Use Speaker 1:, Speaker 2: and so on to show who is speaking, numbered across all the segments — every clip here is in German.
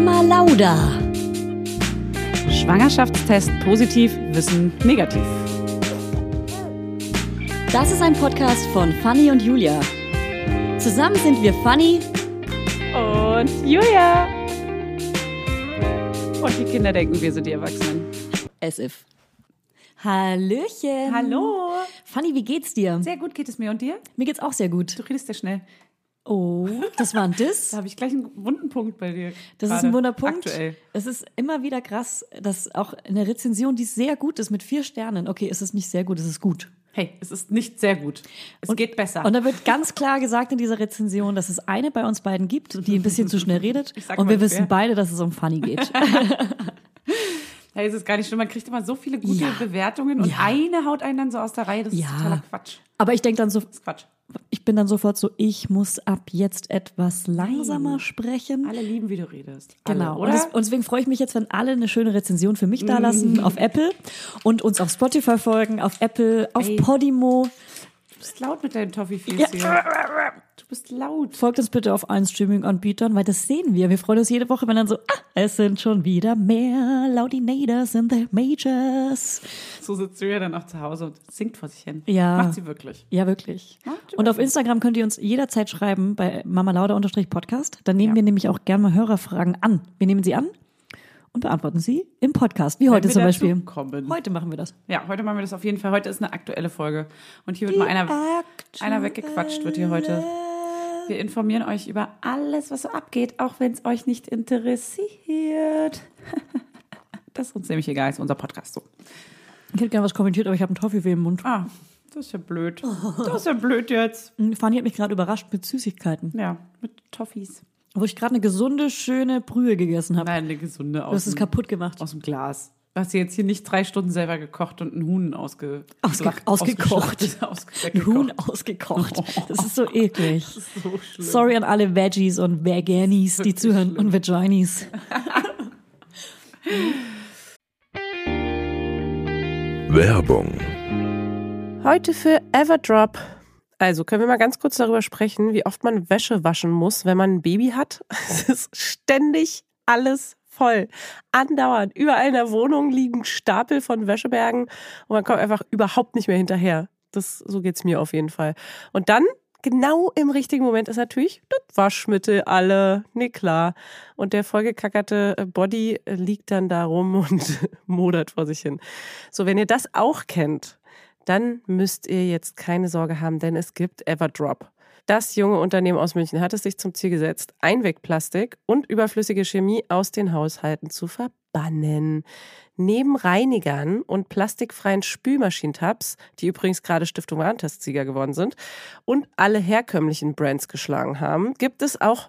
Speaker 1: Mama Lauda.
Speaker 2: Schwangerschaftstest positiv, Wissen negativ.
Speaker 1: Das ist ein Podcast von Fanny und Julia. Zusammen sind wir Fanny
Speaker 2: Und Julia. Und die Kinder denken, wir sind die Erwachsenen.
Speaker 1: as if. Hallöchen.
Speaker 2: Hallo.
Speaker 1: Fanny, wie geht's dir?
Speaker 2: Sehr gut geht es mir und dir?
Speaker 1: Mir geht's auch sehr gut.
Speaker 2: Du redest sehr schnell.
Speaker 1: Oh, das war ein Diss.
Speaker 2: Da habe ich gleich einen wunden Punkt bei dir.
Speaker 1: Das ist ein Wunderpunkt.
Speaker 2: Aktuell.
Speaker 1: Es ist immer wieder krass, dass auch eine Rezension, die sehr gut ist, mit vier Sternen. Okay, es ist nicht sehr gut, es ist gut.
Speaker 2: Hey, es ist nicht sehr gut. Es geht besser.
Speaker 1: Und da wird ganz klar gesagt in dieser Rezension, dass es eine bei uns beiden gibt, die ein bisschen zu schnell redet. Und wir wissen beide, dass es um Funny geht.
Speaker 2: hey, es ist gar nicht schlimm. Man kriegt immer so viele gute
Speaker 1: Ja.
Speaker 2: Bewertungen und
Speaker 1: Ja.
Speaker 2: eine haut einen dann so aus der Reihe. Das
Speaker 1: Ja.
Speaker 2: ist totaler Quatsch.
Speaker 1: Aber ich denke dann so,
Speaker 2: Das ist Quatsch.
Speaker 1: Ich bin dann sofort so, ich muss ab jetzt etwas langsamer sprechen.
Speaker 2: Alle lieben, wie du redest.
Speaker 1: Genau.
Speaker 2: Alle,
Speaker 1: und,
Speaker 2: oder?
Speaker 1: das, und deswegen freue ich mich jetzt, wenn alle eine schöne Rezension für mich
Speaker 2: Mhm.
Speaker 1: da lassen auf Apple und uns auf Spotify folgen, auf Apple, auf
Speaker 2: Ey.
Speaker 1: Podimo.
Speaker 2: du bist laut mit deinen Toffee-Feels
Speaker 1: Ja.
Speaker 2: hier. Du bist laut.
Speaker 1: Folgt uns bitte auf allen Streaming-Anbietern, weil das sehen wir. Wir freuen uns jede Woche, wenn dann so, ah, es sind schon wieder mehr Laudinators in the Majors.
Speaker 2: So sitzt du ja dann auch zu Hause und singt vor sich hin.
Speaker 1: Ja.
Speaker 2: Macht sie wirklich.
Speaker 1: Ja, wirklich. Und auf Instagram könnt ihr uns jederzeit schreiben bei mamalauda-podcast. Dann nehmen
Speaker 2: Ja.
Speaker 1: wir nämlich auch gerne mal Hörerfragen an. Wir nehmen sie an und beantworten sie im Podcast, wie heute
Speaker 2: wir
Speaker 1: zum Beispiel.
Speaker 2: kommen.
Speaker 1: Heute machen wir das.
Speaker 2: Ja, heute machen wir das auf jeden Fall. Heute ist eine aktuelle Folge. Und hier wird mal einer, einer weggequatscht, wird hier heute. Wir informieren euch über alles, was so abgeht, auch wenn es euch nicht interessiert. Das ist uns nämlich egal, ist unser Podcast so.
Speaker 1: Ich hätte gerne was kommentiert, aber ich habe einen Toffee im Mund.
Speaker 2: Ah, das ist ja blöd. Das ist ja blöd jetzt.
Speaker 1: Fanny hat mich gerade überrascht mit Süßigkeiten,
Speaker 2: Ja, mit Toffees.
Speaker 1: wo ich gerade eine gesunde, schöne Brühe gegessen habe.
Speaker 2: Nein, eine gesunde
Speaker 1: Du
Speaker 2: aus,
Speaker 1: hast es kaputt gemacht.
Speaker 2: aus dem Glas. Du hast jetzt hier nicht drei Stunden selber gekocht und einen Huhn ausge,
Speaker 1: Ausge ausgekocht. Ein Huhn
Speaker 2: ausgekocht.
Speaker 1: ausgekocht. Das ist so eklig.
Speaker 2: Das ist so.
Speaker 1: Sorry an alle Veggies und Veganis, die zuhören
Speaker 2: schlimm.
Speaker 1: und Vaginis.
Speaker 3: Werbung.
Speaker 4: Heute für Everdrop. Also können wir mal ganz kurz darüber sprechen, wie oft man Wäsche waschen muss, wenn man ein Baby hat. Es ist ständig alles voll. Andauernd. Überall in der Wohnung liegen Stapel von Wäschebergen und man kommt einfach überhaupt nicht mehr hinterher. Das, so geht's mir auf jeden Fall. Und dann, genau im richtigen Moment, ist natürlich das Waschmittel alle. Nee, klar. Und der vollgekackerte äh, Body äh, liegt dann da rum und modert vor sich hin. So, wenn ihr das auch kennt, dann müsst ihr jetzt keine Sorge haben, denn es gibt Everdrop. Das junge Unternehmen aus München hat es sich zum Ziel gesetzt, Einwegplastik und überflüssige Chemie aus den Haushalten zu verbannen. Neben Reinigern und plastikfreien Spülmaschinentabs, die übrigens gerade Stiftung Warentestsieger geworden sind, und alle herkömmlichen Brands geschlagen haben, gibt es auch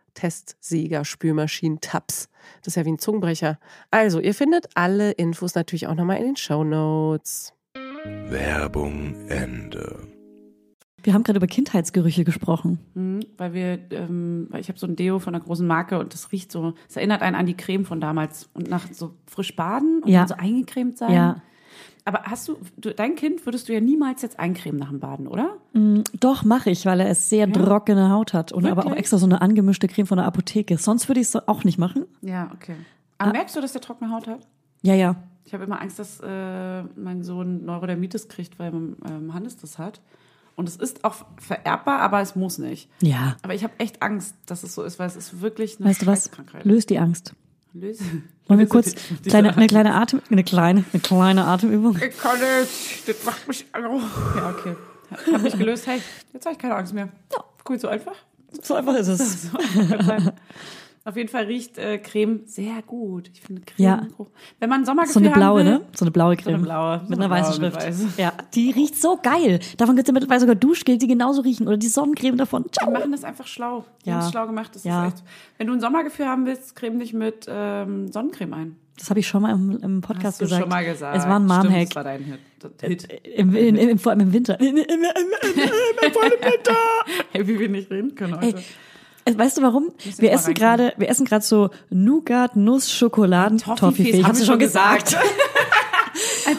Speaker 4: Testsieger, Spülmaschinen, Tabs. Das ist ja wie ein Zungenbrecher. Also, ihr findet alle Infos natürlich auch nochmal in den Show Notes.
Speaker 3: Werbung Ende.
Speaker 1: Wir haben gerade über Kindheitsgerüche gesprochen.
Speaker 2: Mhm, weil wir, ähm, weil ich habe so ein Deo von einer großen Marke und das riecht so, es erinnert einen an die Creme von damals und nach so frisch baden und
Speaker 1: Ja.
Speaker 2: dann so eingecremt sein.
Speaker 1: Ja.
Speaker 2: Aber hast du, du, dein Kind würdest du ja niemals jetzt eincremen nach dem Baden, oder?
Speaker 1: Doch, mache ich, weil er es sehr trockene Haut hat und aber auch
Speaker 2: Wirklich?
Speaker 1: extra so eine angemischte Creme von der Apotheke. Sonst würde ich es auch nicht machen.
Speaker 2: Ja, okay. Aber merkst du, dass der trockene Haut hat?
Speaker 1: Ja, ja.
Speaker 2: Ich habe immer Angst, dass äh, mein Sohn Neurodermitis kriegt, weil ähm, Hannes das hat. Und es ist auch vererbbar, aber es muss nicht.
Speaker 1: Ja.
Speaker 2: Aber ich habe echt Angst, dass es so ist, weil es ist wirklich eine
Speaker 1: Weißt du was? Löst die Angst.
Speaker 2: Löse.
Speaker 1: Wollen wir kurz kleine, eine kleine Atem, eine kleine, eine kleine Atemübung?
Speaker 2: Ich kann nicht. Das macht mich. Ja, okay. Hab mich gelöst. Hey, jetzt habe ich keine Angst mehr. Ja, cool, so einfach.
Speaker 1: So einfach ist es.
Speaker 2: So einfach. Auf jeden Fall riecht äh, Creme sehr gut. Ich finde Creme.
Speaker 1: Ja.
Speaker 2: Wenn man Sommergefühl
Speaker 1: So eine blaue,
Speaker 2: will,
Speaker 1: ne? So eine blaue Creme.
Speaker 2: eine blaue, so
Speaker 1: Mit
Speaker 2: eine
Speaker 1: einer weißen
Speaker 2: blaue
Speaker 1: Schrift.
Speaker 2: weiß.
Speaker 1: Ja, die riecht so geil. Davon gibt es ja mittlerweile sogar Duschgel, die genauso riechen. Oder die Sonnencreme davon.
Speaker 2: Die
Speaker 1: Ciao.
Speaker 2: machen das einfach schlau. Die
Speaker 1: Ja.
Speaker 2: haben es schlau gemacht. Das
Speaker 1: Ja.
Speaker 2: ist echt. Wenn du ein Sommergefühl haben willst, creme dich mit ähm, Sonnencreme ein.
Speaker 1: Das habe ich schon mal im, im Podcast
Speaker 2: Hast du
Speaker 1: gesagt.
Speaker 2: schon mal gesagt.
Speaker 1: Es war ein Mom-Hack.
Speaker 2: Das war dein Hit. Das Hit.
Speaker 1: Im, in, im, vor allem im Winter. In, im, im, im, im, im Winter.
Speaker 2: Hey, wie wir nicht reden können heute.
Speaker 1: Ey, äh, Weißt du warum? Wir essen gerade, wir essen gerade so Nougat, Nuss, Schokoladen, Toffifee. Hab's
Speaker 2: wir
Speaker 1: schon gesagt.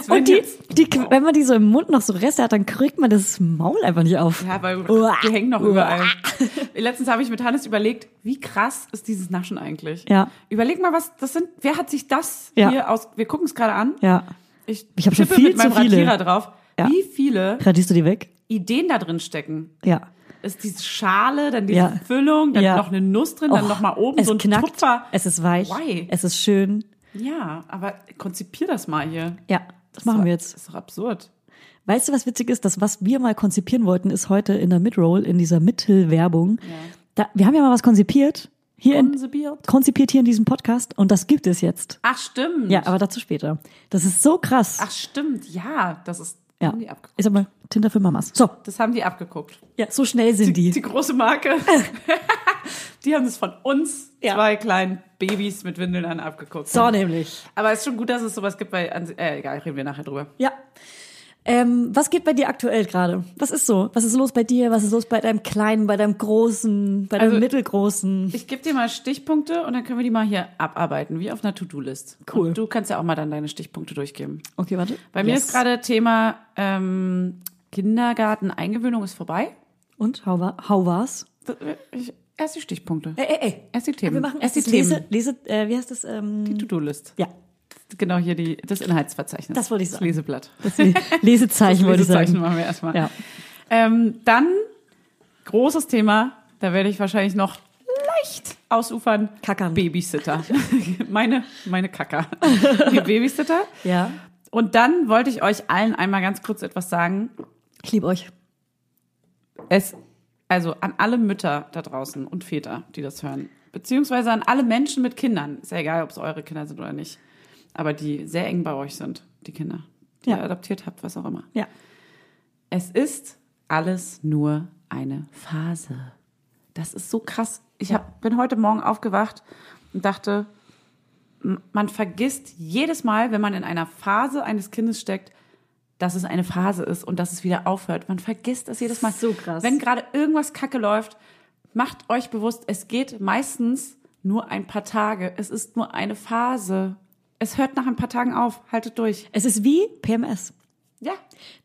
Speaker 1: Und die, die, wenn man die so im Mund noch so Reste hat, dann kriegt man das Maul einfach nicht auf.
Speaker 2: Ja, weil
Speaker 1: Uah.
Speaker 2: die hängen noch
Speaker 1: Uah.
Speaker 2: überall. Letztens habe ich mit Hannes überlegt, wie krass ist dieses Naschen eigentlich?
Speaker 1: Ja.
Speaker 2: Überleg mal, was das sind. Wer hat sich das
Speaker 1: Ja.
Speaker 2: hier aus? Wir gucken es gerade an.
Speaker 1: Ja.
Speaker 2: Ich,
Speaker 1: Ich hab schon viel
Speaker 2: mit meinem
Speaker 1: zu viele.
Speaker 2: Radierer drauf.
Speaker 1: Ja.
Speaker 2: Wie viele
Speaker 1: Radierst du die weg?
Speaker 2: Ideen da drin stecken?
Speaker 1: Ja.
Speaker 2: Ist diese Schale, dann diese
Speaker 1: Ja.
Speaker 2: Füllung, dann
Speaker 1: Ja.
Speaker 2: noch eine Nuss drin, dann
Speaker 1: Och,
Speaker 2: noch mal oben
Speaker 1: es
Speaker 2: so ein
Speaker 1: knackt,
Speaker 2: Tupfer.
Speaker 1: Es ist weich.
Speaker 2: Why?
Speaker 1: Es ist schön.
Speaker 2: Ja, aber konzipier das mal hier.
Speaker 1: Ja, das machen
Speaker 2: ist
Speaker 1: wir
Speaker 2: doch-
Speaker 1: jetzt.
Speaker 2: Ist doch absurd.
Speaker 1: Weißt du, was witzig ist? Das, was wir mal konzipieren wollten, ist heute in der Midroll, in dieser Mittelwerbung. Da, wir haben ja mal was konzipiert. Hier in,
Speaker 2: Konzipiert.
Speaker 1: konzipiert hier in diesem Podcast und das gibt es jetzt.
Speaker 2: Ach, stimmt.
Speaker 1: Ja, aber dazu später. Das ist so krass.
Speaker 2: Ach, stimmt. Ja, das ist,
Speaker 1: ja.
Speaker 2: haben die abgeguckt.
Speaker 1: Ich sag mal, Tinder für Mamas. So,
Speaker 2: Das haben die abgeguckt.
Speaker 1: ja, so schnell sind die.
Speaker 2: Die große Marke. die haben es von uns,
Speaker 1: Ja.
Speaker 2: zwei kleinen Babys mit Windeln an, abgeguckt.
Speaker 1: So nämlich.
Speaker 2: Aber es ist schon gut, dass es sowas gibt, weil, äh, egal, reden wir nachher drüber.
Speaker 1: Ja. Ähm, was geht bei dir aktuell gerade? Was ist so? Was ist los bei dir? Was ist los bei deinem Kleinen, bei deinem Großen, bei deinem
Speaker 2: Also,
Speaker 1: Mittelgroßen?
Speaker 2: Ich gebe dir mal Stichpunkte und dann können wir die mal hier abarbeiten, wie auf einer To-Do-List.
Speaker 1: Cool.
Speaker 2: Und du kannst ja auch mal dann deine Stichpunkte durchgeben.
Speaker 1: Okay, warte.
Speaker 2: Bei mir
Speaker 1: Yes.
Speaker 2: ist gerade Thema ähm, Kindergarten-Eingewöhnung ist vorbei.
Speaker 1: Und, how, war, how war's?
Speaker 2: Ich, erst die Stichpunkte.
Speaker 1: Ey, ey, ey.
Speaker 2: Erst die Themen.
Speaker 1: Wir machen
Speaker 2: erst die Themen.
Speaker 1: Lese, Lese, äh, wie heißt das? Ähm,
Speaker 2: Die To-Do-List.
Speaker 1: ja,
Speaker 2: Genau hier die, das Inhaltsverzeichnis.
Speaker 1: Das wollte ich sagen.
Speaker 2: Leseblatt.
Speaker 1: das Le- Lesezeichen wollte ich
Speaker 2: Lesezeichen
Speaker 1: sagen.
Speaker 2: machen wir erstmal.
Speaker 1: Ja.
Speaker 2: Ähm, dann großes Thema, da werde ich wahrscheinlich noch leicht ausufern.
Speaker 1: Kackern.
Speaker 2: Babysitter. meine, meine Kacker. Die Babysitter.
Speaker 1: ja.
Speaker 2: Und dann wollte ich euch allen einmal ganz kurz etwas sagen.
Speaker 1: Ich liebe euch.
Speaker 2: Es, also an alle Mütter da draußen und Väter, die das hören, beziehungsweise an alle Menschen mit Kindern. Ist ja egal, ob es eure Kinder sind oder nicht. Aber die sehr eng bei euch sind, die Kinder, die
Speaker 1: Ja.
Speaker 2: ihr adoptiert habt, was auch immer.
Speaker 1: Ja.
Speaker 2: Es ist alles nur eine Phase. Das ist so krass. Ich hab, bin heute Morgen aufgewacht und dachte, man vergisst jedes Mal, wenn man in einer Phase eines Kindes steckt, dass es eine Phase ist und dass es wieder aufhört. Man vergisst das jedes Mal.
Speaker 1: So krass.
Speaker 2: Wenn gerade irgendwas kacke läuft, macht euch bewusst, es geht meistens nur ein paar Tage. Es ist nur eine Phase. Es hört nach ein paar Tagen auf. Haltet durch.
Speaker 1: Es ist wie PMS.
Speaker 2: Ja.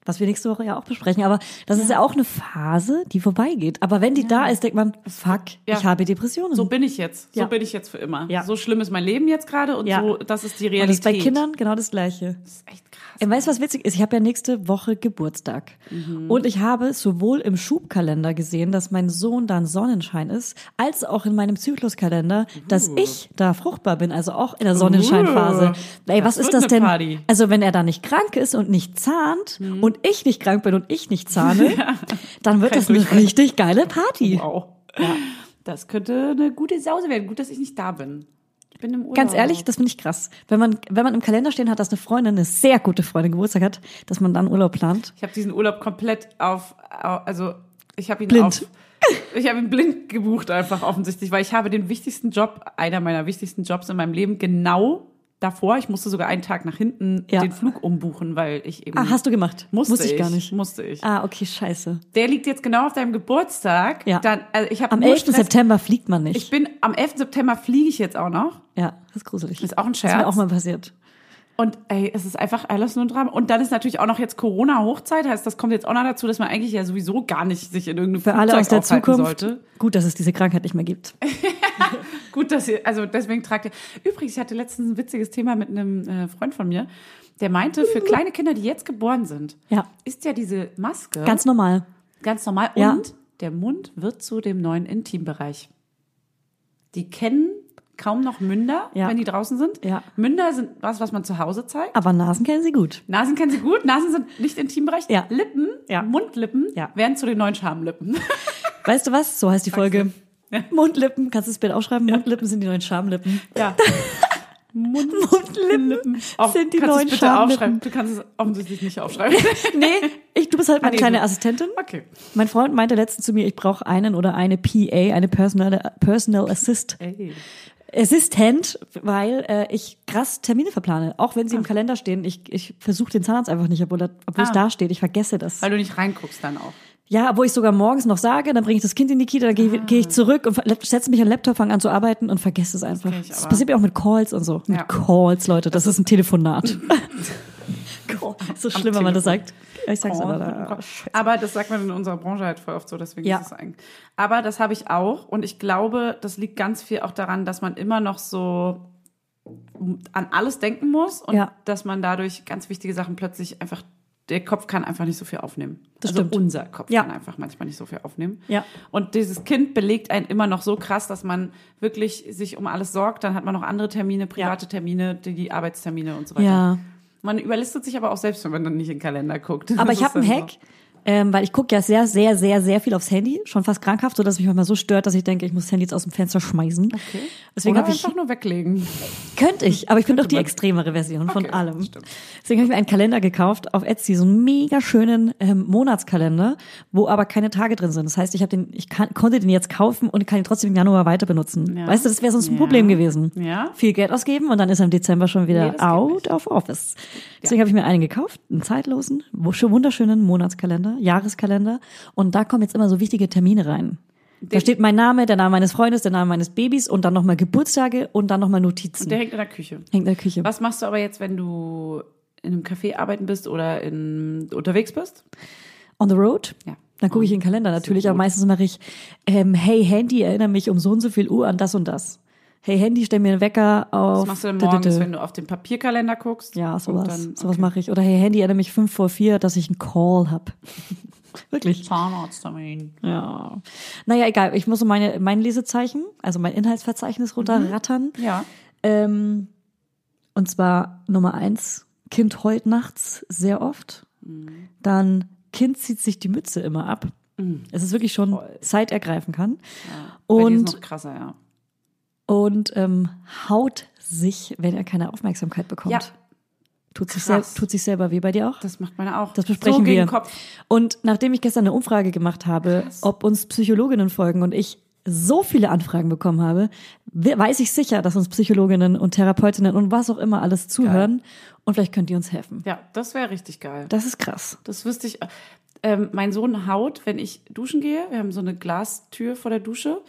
Speaker 1: Was wir nächste Woche ja auch besprechen. Aber das ist ja auch eine Phase, die vorbeigeht. Aber wenn die da ist, denkt man, fuck,
Speaker 2: Ja.
Speaker 1: ich habe Depressionen.
Speaker 2: So bin ich jetzt. So
Speaker 1: Ja.
Speaker 2: bin ich jetzt für immer.
Speaker 1: Ja.
Speaker 2: So schlimm ist mein Leben jetzt gerade und
Speaker 1: Ja.
Speaker 2: so, das ist die
Speaker 1: Und
Speaker 2: Realität.
Speaker 1: das ist bei Kindern genau das Gleiche.
Speaker 2: Das ist echt krass.
Speaker 1: Ey, Weißt du, was witzig ist? Ich habe ja nächste Woche Geburtstag.
Speaker 2: Mhm.
Speaker 1: Und ich habe sowohl im Schubkalender gesehen, dass mein Sohn dann Sonnenschein ist, als auch in meinem Zykluskalender, dass ich da fruchtbar bin, also auch in der Sonnenscheinphase. Ey, was
Speaker 2: Das
Speaker 1: ist das denn?
Speaker 2: Party.
Speaker 1: Also wenn er da nicht krank ist und nicht zahnt
Speaker 2: Mhm.
Speaker 1: und ich nicht krank bin und ich nicht zahne, dann wird
Speaker 2: Kein
Speaker 1: das eine richtig geile Party.
Speaker 2: Wow. Das könnte eine gute Sause werden. Gut, dass ich nicht da bin. Ich bin im Urlaub.
Speaker 1: Ganz ehrlich, das finde ich krass. Wenn man, wenn man im Kalender stehen hat, dass eine Freundin, eine sehr gute Freundin Geburtstag hat, dass man dann Urlaub plant.
Speaker 2: Ich habe diesen Urlaub komplett auf, au- also ich habe ihn
Speaker 1: Blind.
Speaker 2: auf, ich habe ihn blind gebucht einfach offensichtlich, weil ich habe den wichtigsten Job, einer meiner wichtigsten Jobs in meinem Leben genau davor. Ich musste sogar einen Tag nach hinten
Speaker 1: Ja.
Speaker 2: den Flug umbuchen, weil ich eben
Speaker 1: Ah, hast du gemacht?
Speaker 2: musste
Speaker 1: Wusste ich,
Speaker 2: ich
Speaker 1: gar nicht.
Speaker 2: Musste ich.
Speaker 1: Ah, okay, scheiße.
Speaker 2: Der liegt jetzt genau auf deinem Geburtstag.
Speaker 1: Ja.
Speaker 2: Dann, also ich habe
Speaker 1: Am
Speaker 2: nur
Speaker 1: 11.
Speaker 2: Stress.
Speaker 1: September fliegt man nicht.
Speaker 2: Ich bin am 11. September fliege ich jetzt auch noch.
Speaker 1: ja, das ist gruselig.
Speaker 2: Ist auch ein
Speaker 1: Das ist mir
Speaker 2: Scherz.
Speaker 1: auch mal passiert.
Speaker 2: Und ey, es ist einfach alles nur ein Drama. Und dann ist natürlich auch noch jetzt Corona-Hochzeit, heißt, das kommt jetzt auch noch dazu, dass man eigentlich ja sowieso gar nicht sich in irgendeinem
Speaker 1: Für alle aus der Zukunft.
Speaker 2: sollte.
Speaker 1: Gut, dass es diese Krankheit nicht mehr gibt.
Speaker 2: Gut, dass ihr, also deswegen tragt ihr. Übrigens, ich hatte letztens ein witziges Thema mit einem äh, Freund von mir, der meinte, für kleine Kinder, die jetzt geboren sind,
Speaker 1: Ja.
Speaker 2: ist ja diese Maske
Speaker 1: Ganz normal.
Speaker 2: ganz normal.
Speaker 1: Ja.
Speaker 2: Und der Mund wird zu dem neuen Intimbereich. Die kennen kaum noch Münder,
Speaker 1: Ja.
Speaker 2: wenn die draußen sind.
Speaker 1: Ja.
Speaker 2: Münder sind was, was man zu Hause zeigt.
Speaker 1: Aber Nasen kennen sie gut.
Speaker 2: Nasen kennen sie gut, Nasen sind nicht Intimbereich.
Speaker 1: Ja.
Speaker 2: Lippen,
Speaker 1: Ja.
Speaker 2: Mundlippen
Speaker 1: Ja.
Speaker 2: werden zu den neuen Schamlippen.
Speaker 1: Weißt du was? So heißt die Folge.
Speaker 2: Ja.
Speaker 1: Mundlippen, kannst du das Bild aufschreiben? Mundlippen sind die neuen Schamlippen.
Speaker 2: Ja. Mund
Speaker 1: Mundlippen
Speaker 2: Auch,
Speaker 1: sind die neuen
Speaker 2: bitte
Speaker 1: Schamlippen.
Speaker 2: aufschreiben? Du kannst es offensichtlich nicht aufschreiben.
Speaker 1: Nee, ich, du bist halt meine
Speaker 2: Ah, nee,
Speaker 1: kleine
Speaker 2: du-
Speaker 1: Assistentin.
Speaker 2: Okay.
Speaker 1: Mein Freund meinte letztens zu mir, ich brauche einen oder eine PA, eine Personal, Personal Assist.
Speaker 2: Ey.
Speaker 1: Assistent, weil äh, ich krass Termine verplane. Auch wenn sie im Kalender stehen. Ich, ich versuche den Zahnarzt einfach nicht, obwohl, obwohl es
Speaker 2: Ah.
Speaker 1: da steht. Ich vergesse das.
Speaker 2: Weil du nicht reinguckst dann auch.
Speaker 1: Ja, wo ich sogar morgens noch sage, dann bringe ich das Kind in die Kita, dann gehe ich, geh ich zurück und setze mich an den Laptop, fange an zu arbeiten und vergesse es einfach. Das,
Speaker 2: aber.
Speaker 1: passiert mir auch mit Calls und so. Mit
Speaker 2: Ja.
Speaker 1: Calls, Leute, das, ist ein Telefonat. Call. so schlimm, wenn man das sagt. Ich sag's aber. da-
Speaker 2: Aber das sagt man in unserer Branche halt voll oft so, deswegen
Speaker 1: Ja.
Speaker 2: ist es eigentlich. Aber das habe ich auch und ich glaube, das liegt ganz viel auch daran, dass man immer noch so an alles denken muss und
Speaker 1: Ja.
Speaker 2: dass man dadurch ganz wichtige Sachen plötzlich einfach der Kopf kann einfach nicht so viel aufnehmen.
Speaker 1: Das
Speaker 2: also
Speaker 1: stimmt.
Speaker 2: unser Kopf
Speaker 1: Ja.
Speaker 2: kann einfach manchmal nicht so viel aufnehmen.
Speaker 1: Ja.
Speaker 2: Und dieses Kind belegt einen immer noch so krass, dass man wirklich sich um alles sorgt. Dann hat man noch andere Termine, private Termine, die, die Arbeitstermine und so weiter.
Speaker 1: Ja.
Speaker 2: Man überlistet sich aber auch selbst, wenn man dann nicht in den Kalender guckt.
Speaker 1: Aber
Speaker 2: Das
Speaker 1: ich habe einen Hack, ähm, weil ich gucke ja sehr, sehr, sehr, sehr viel aufs Handy, schon fast krankhaft, so dass mich manchmal so stört, dass ich denke, ich muss das Handy jetzt aus dem Fenster schmeißen.
Speaker 2: Okay.
Speaker 1: Deswegen
Speaker 2: Oder
Speaker 1: ich
Speaker 2: einfach nur weglegen.
Speaker 1: Könnte ich, aber ich bin doch die
Speaker 2: man.
Speaker 1: extremere Version von
Speaker 2: Okay,
Speaker 1: allem.
Speaker 2: stimmt.
Speaker 1: Deswegen habe ich mir einen Kalender gekauft auf Etsy, so einen mega schönen ähm, Monatskalender, wo aber keine Tage drin sind. Das heißt, ich habe den, ich kann, konnte den jetzt kaufen und kann ihn trotzdem im Januar weiter benutzen.
Speaker 2: Ja.
Speaker 1: Weißt du, das wäre sonst ein
Speaker 2: Ja.
Speaker 1: Problem gewesen.
Speaker 2: Ja.
Speaker 1: Viel Geld ausgeben und dann ist er im Dezember schon wieder
Speaker 2: Nee,
Speaker 1: out of office. Deswegen habe ich mir einen gekauft, einen zeitlosen, wunderschönen Monatskalender, Jahreskalender und da kommen jetzt immer so wichtige Termine rein. Da steht mein Name, der Name meines Freundes, der Name meines Babys und dann nochmal Geburtstage und dann nochmal Notizen.
Speaker 2: Der hängt in der Küche.
Speaker 1: Hängt in der Küche.
Speaker 2: Was machst du aber jetzt, wenn du in einem Café arbeiten bist oder in, unterwegs bist?
Speaker 1: On the road?
Speaker 2: Ja.
Speaker 1: Dann gucke ich in den Kalender natürlich, aber meistens mache ich, ähm, hey Handy, erinnere mich um so und so viel Uhr an das und das. Hey Handy, stell mir einen Wecker auf.
Speaker 2: Was machst du denn morgens, wenn du auf den Papierkalender guckst?
Speaker 1: Ja, sowas.
Speaker 2: dann-
Speaker 1: Sowas
Speaker 2: okay.
Speaker 1: mache ich. Oder hey Handy, erinnere mich fünf vor vier, dass ich einen Call hab. Wirklich.
Speaker 2: Zahnarzttermin.
Speaker 1: Ja. Naja, egal. Ich muss so meine, mein Lesezeichen, also mein Inhaltsverzeichnis runterrattern.
Speaker 2: Ja.
Speaker 1: Ähm, und zwar Nummer eins, Kind heult nachts sehr oft.
Speaker 2: Mhm.
Speaker 1: Dann Kind zieht sich die Mütze immer ab. Es ist wirklich schon zeitergreifend kann.
Speaker 2: Bei dir ist
Speaker 1: Und,
Speaker 2: noch krasser, ja.
Speaker 1: Und ähm, haut sich, wenn er keine Aufmerksamkeit bekommt.
Speaker 2: Ja.
Speaker 1: Tut sich, sel
Speaker 2: Krass.
Speaker 1: tut sich selber weh bei dir auch?
Speaker 2: Das macht meine auch.
Speaker 1: Das besprechen
Speaker 2: so gegen
Speaker 1: wir.
Speaker 2: Kopf.
Speaker 1: Und nachdem ich gestern eine Umfrage gemacht habe, ob uns Psychologinnen folgen und ich so viele Anfragen bekommen habe, we- weiß ich sicher, dass uns Psychologinnen und Therapeutinnen und was auch immer alles zuhören. Und vielleicht könnt ihr uns helfen.
Speaker 2: Ja, das wäre richtig geil.
Speaker 1: Das ist krass.
Speaker 2: Das wüsste ich. Ähm, mein Sohn haut, wenn ich duschen gehe, wir haben so eine Glastür vor der Dusche,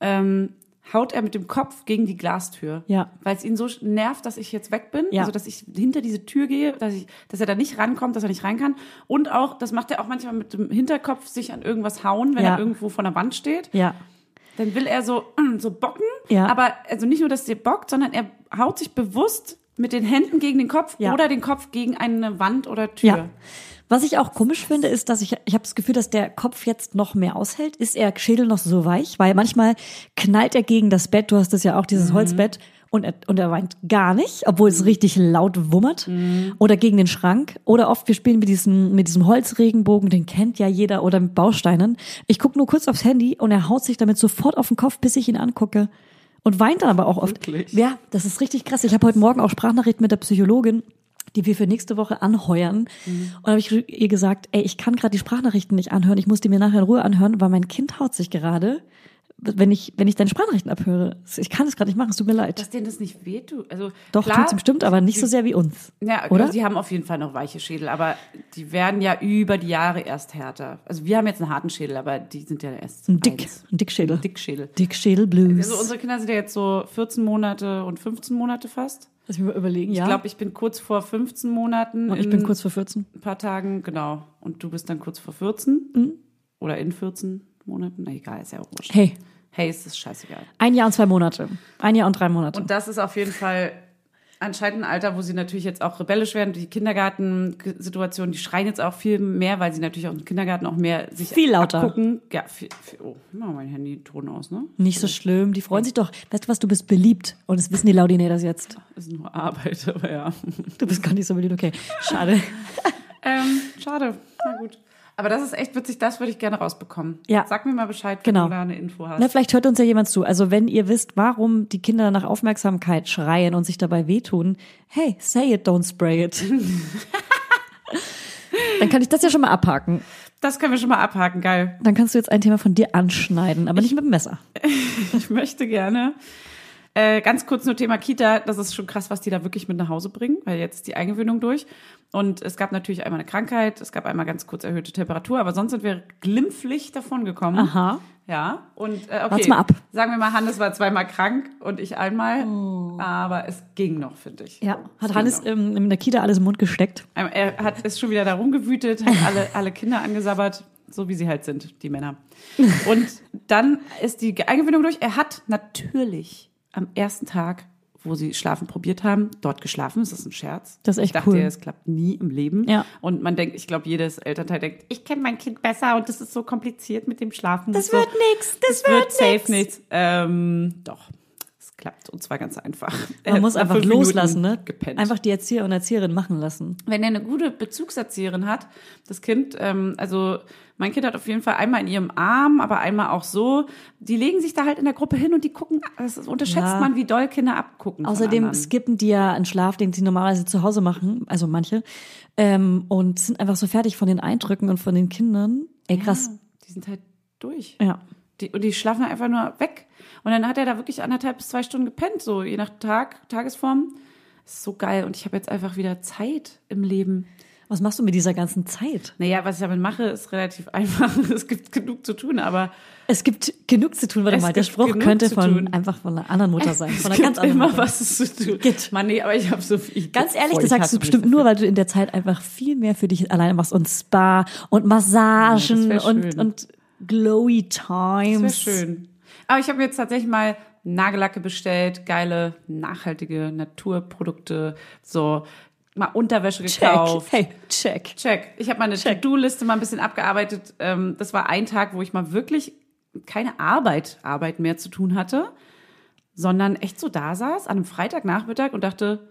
Speaker 2: ähm, haut er mit dem Kopf gegen die Glastür.
Speaker 1: Ja.
Speaker 2: Weil es ihn so nervt, dass ich jetzt weg bin,
Speaker 1: Ja.
Speaker 2: also dass ich hinter diese Tür gehe, dass, ich, dass er da nicht rankommt, dass er nicht rein kann. Und auch, das macht er auch manchmal mit dem Hinterkopf sich an irgendwas hauen, wenn
Speaker 1: Ja.
Speaker 2: er irgendwo vor der Wand steht.
Speaker 1: Ja.
Speaker 2: Dann will er so, so bocken.
Speaker 1: Ja.
Speaker 2: Aber also nicht nur, dass er bockt, sondern er haut sich bewusst mit den Händen gegen den Kopf
Speaker 1: Ja.
Speaker 2: oder den Kopf gegen eine Wand oder Tür.
Speaker 1: Ja. Was ich auch komisch finde, ist, dass ich, ich habe das Gefühl, dass der Kopf jetzt noch mehr aushält. Ist er Schädel noch so weich? Weil manchmal knallt er gegen das Bett, du hast das ja auch, dieses
Speaker 2: Mhm.
Speaker 1: Holzbett, und er, und er weint gar nicht, obwohl es richtig laut wummert.
Speaker 2: Mhm.
Speaker 1: Oder gegen den Schrank. Oder oft, wir spielen mit diesem, mit diesem Holzregenbogen, den kennt ja jeder, oder mit Bausteinen. Ich gucke nur kurz aufs Handy und er haut sich damit sofort auf den Kopf, bis ich ihn angucke. Und weint dann aber auch oft.
Speaker 2: Wirklich?
Speaker 1: Ja, das ist richtig krass. Ich habe heute Morgen auch Sprachnachrichten mit der Psychologin, die wir für nächste Woche anheuern. Und habe ich ihr gesagt, ey, ich kann gerade die Sprachnachrichten nicht anhören, ich muss die mir nachher in Ruhe anhören, weil mein Kind haut sich gerade, wenn ich, wenn ich deine Sprachnachrichten abhöre. Ich kann es gerade nicht machen, es tut mir leid.
Speaker 2: Dass denen das nicht wehtut. Also,
Speaker 1: Doch,
Speaker 2: klar,
Speaker 1: tut's bestimmt, aber nicht so sehr wie uns.
Speaker 2: Ja,
Speaker 1: oder?
Speaker 2: oder? Die haben auf jeden Fall noch weiche Schädel, aber die werden ja über die Jahre erst härter. Also wir haben jetzt einen harten Schädel, aber die sind ja erst
Speaker 1: Ein Dick,
Speaker 2: eins.
Speaker 1: ein Dickschädel.
Speaker 2: Dickschädel.
Speaker 1: Dickschädel Blues.
Speaker 2: Also unsere Kinder sind ja jetzt so 14 Monate und 15 Monate fast.
Speaker 1: Lass mich mal überlegen, ja.
Speaker 2: Ich glaube, ich bin kurz vor 15 Monaten.
Speaker 1: und ich
Speaker 2: in
Speaker 1: bin kurz vor 14.
Speaker 2: ein paar Tagen, genau. Und du bist dann kurz vor 14 oder in 14 Monaten. Na egal, ist ja auch wurscht.
Speaker 1: Hey,
Speaker 2: Hey, ist das scheißegal.
Speaker 1: ein Jahr und zwei Monate. Ein Jahr und drei Monate.
Speaker 2: Und das ist auf jeden Fall anscheinend ein Alter, wo sie natürlich jetzt auch rebellisch werden. Die Kindergartensituation, die schreien jetzt auch viel mehr, weil sie natürlich auch im Kindergarten auch mehr sich
Speaker 1: Viel lauter.
Speaker 2: abgucken. Ja, viel, viel, oh, ich mach mal mein Handy-Ton aus, ne?
Speaker 1: Nicht so schlimm. Die freuen sich doch. Weißt du was, du bist beliebt. Und das wissen die Laudinators jetzt.
Speaker 2: Ist nur Arbeit, aber ja.
Speaker 1: Du bist gar nicht so beliebt, okay. Schade.
Speaker 2: Ähm, schade. Na gut. Aber das ist echt witzig, das würde ich gerne rausbekommen.
Speaker 1: Ja.
Speaker 2: Sag mir mal Bescheid, wenn
Speaker 1: Genau.
Speaker 2: du da eine Info hast.
Speaker 1: Na, vielleicht hört uns ja jemand zu. Also wenn ihr wisst, warum die Kinder nach Aufmerksamkeit schreien und sich dabei wehtun, hey, say it, don't spray it. Dann kann ich das ja schon mal abhaken.
Speaker 2: Das können wir schon mal abhaken, geil.
Speaker 1: Dann kannst du jetzt ein Thema von dir anschneiden, aber nicht mit dem Messer.
Speaker 2: Ich möchte gerne. Äh, ganz kurz nur Thema Kita. Das ist schon krass, was die da wirklich mit nach Hause bringen, weil jetzt ist die Eingewöhnung durch. Und es gab natürlich einmal eine Krankheit, es gab einmal ganz kurz erhöhte Temperatur, aber sonst sind wir glimpflich davon gekommen.
Speaker 1: Aha.
Speaker 2: Ja, und äh, okay.
Speaker 1: Wart's mal ab.
Speaker 2: Sagen wir mal, Hannes war zweimal krank und ich einmal. Aber es ging noch, finde ich.
Speaker 1: Oh. Ja,
Speaker 2: Es
Speaker 1: hat
Speaker 2: ging
Speaker 1: Hannes ähm, in der Kita alles im Mund gesteckt.
Speaker 2: Ähm, Er hat, ist schon wieder da rumgewütet, hat alle, alle Kinder angesabbert, so wie sie halt sind, die Männer. Und dann ist die Eingewöhnung durch. Er hat natürlich am ersten Tag, wo sie schlafen probiert haben, dort geschlafen. Das ist ein Scherz.
Speaker 1: Das ist echt
Speaker 2: ich dachte,
Speaker 1: cool.
Speaker 2: es klappt nie im Leben.
Speaker 1: Ja.
Speaker 2: Und man denkt, ich glaube, jedes Elternteil denkt, ich kenne mein Kind besser und das ist so kompliziert mit dem Schlafen.
Speaker 1: Das
Speaker 2: so.
Speaker 1: wird nix, das
Speaker 2: Es wird
Speaker 1: wird
Speaker 2: safe nichts. Ähm, doch. Es klappt und zwar ganz einfach. Er
Speaker 1: Man
Speaker 2: hat
Speaker 1: muss einfach
Speaker 2: fünf Minuten
Speaker 1: loslassen, ne?
Speaker 2: Gepennt
Speaker 1: Einfach die Erzieher und Erzieherinnen machen lassen.
Speaker 2: wenn er eine gute Bezugserzieherin hat, das Kind, ähm, also mein Kind hat auf jeden Fall einmal in ihrem Arm, aber einmal auch so, die legen sich da halt in der Gruppe hin und die gucken, das unterschätzt
Speaker 1: Ja.
Speaker 2: man, wie doll Kinder abgucken.
Speaker 1: Außerdem skippen die ja einen Schlaf, den sie normalerweise zu Hause machen, also manche, ähm, und sind einfach so fertig von den Eindrücken und von den Kindern. Ey, krass.
Speaker 2: Ja, die sind halt durch.
Speaker 1: Ja.
Speaker 2: Die, und die schlafen einfach nur weg. Und dann hat er da wirklich anderthalb bis zwei Stunden gepennt, so je nach Tag, Tagesform. Das ist so geil. Und ich habe jetzt einfach wieder Zeit im Leben.
Speaker 1: Was machst du mit dieser ganzen Zeit?
Speaker 2: Naja, was ich damit mache, ist relativ einfach. Es gibt genug zu tun, aber
Speaker 1: Es gibt genug zu tun. Warte mal, der Spruch
Speaker 2: genug
Speaker 1: könnte
Speaker 2: zu
Speaker 1: von
Speaker 2: tun.
Speaker 1: einfach von einer anderen Mutter sein. Von
Speaker 2: es
Speaker 1: einer ganz
Speaker 2: gibt
Speaker 1: anderen
Speaker 2: immer
Speaker 1: Mutter.
Speaker 2: was es zu tun.
Speaker 1: Gibt.
Speaker 2: Mann, nee, aber ich habe so viel.
Speaker 1: Ganz ehrlich, das
Speaker 2: ich
Speaker 1: sagst du bestimmt nur, weil du in der Zeit einfach viel mehr für dich alleine machst und Spa und Massagen
Speaker 2: Ja,
Speaker 1: und, und glowy
Speaker 2: Das
Speaker 1: Times.
Speaker 2: wäre schön. Aber ich habe mir jetzt tatsächlich mal Nagellacke bestellt, geile, nachhaltige Naturprodukte, so mal Unterwäsche
Speaker 1: Check.
Speaker 2: gekauft.
Speaker 1: Hey, check.
Speaker 2: Check. Ich habe meine To-Do-Liste mal ein bisschen abgearbeitet. Ähm, das war ein Tag, wo ich mal wirklich keine Arbeit, Arbeit mehr zu tun hatte, sondern echt so da saß an einem Freitagnachmittag und dachte,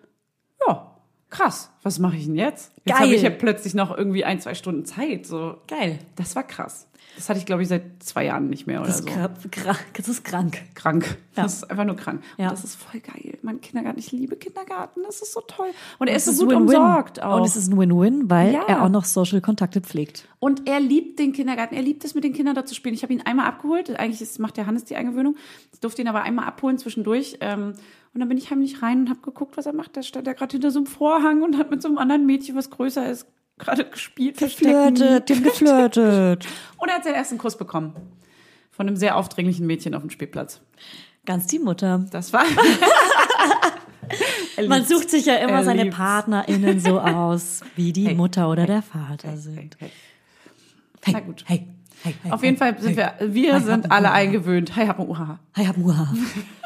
Speaker 2: ja, krass, was mache ich denn jetzt? Jetzt habe ich ja plötzlich noch irgendwie ein, zwei Stunden Zeit. So,
Speaker 1: Geil.
Speaker 2: das war krass. Das hatte ich, glaube ich, seit zwei Jahren nicht mehr oder
Speaker 1: Das ist,
Speaker 2: so.
Speaker 1: gra- das ist krank.
Speaker 2: Krank.
Speaker 1: Ja.
Speaker 2: Das ist einfach nur krank.
Speaker 1: Ja.
Speaker 2: Und das ist voll geil. Mein Kindergarten, ich liebe Kindergarten. Das ist so toll. Und er ist
Speaker 1: Es
Speaker 2: so gut umsorgt auch.
Speaker 1: Und es ist ein Win-Win, weil
Speaker 2: Ja.
Speaker 1: er auch noch Social Kontakte pflegt.
Speaker 2: Und er liebt den Kindergarten. Er liebt es, mit den Kindern da zu spielen. Ich habe ihn einmal abgeholt. Eigentlich ist, macht der Hannes die Eingewöhnung. Ich durfte ihn aber einmal abholen zwischendurch. Ähm, und dann bin ich heimlich rein und habe geguckt, was er macht. Da stand er gerade hinter so einem Vorhang und hat mit so einem anderen Mädchen, was größer ist, gerade gespielt. Verstecken.
Speaker 1: Flirtet, dem geflirtet.
Speaker 2: Und er hat seinen ersten Kuss bekommen. Von einem sehr aufdringlichen Mädchen auf dem Spielplatz.
Speaker 1: Ganz die Mutter.
Speaker 2: Das war.
Speaker 1: Man sucht sich ja immer
Speaker 2: Er
Speaker 1: seine. PartnerInnen so aus, wie die
Speaker 2: Hey,
Speaker 1: Mutter oder
Speaker 2: hey,
Speaker 1: der Vater
Speaker 2: Hey,
Speaker 1: sind.
Speaker 2: hey,
Speaker 1: Hey,
Speaker 2: Na gut.
Speaker 1: Hey, hey,
Speaker 2: Auf jeden Fall sind wir, wir sind
Speaker 1: hab-
Speaker 2: alle eingewöhnt. Hi, Uha.
Speaker 1: Hey, hab.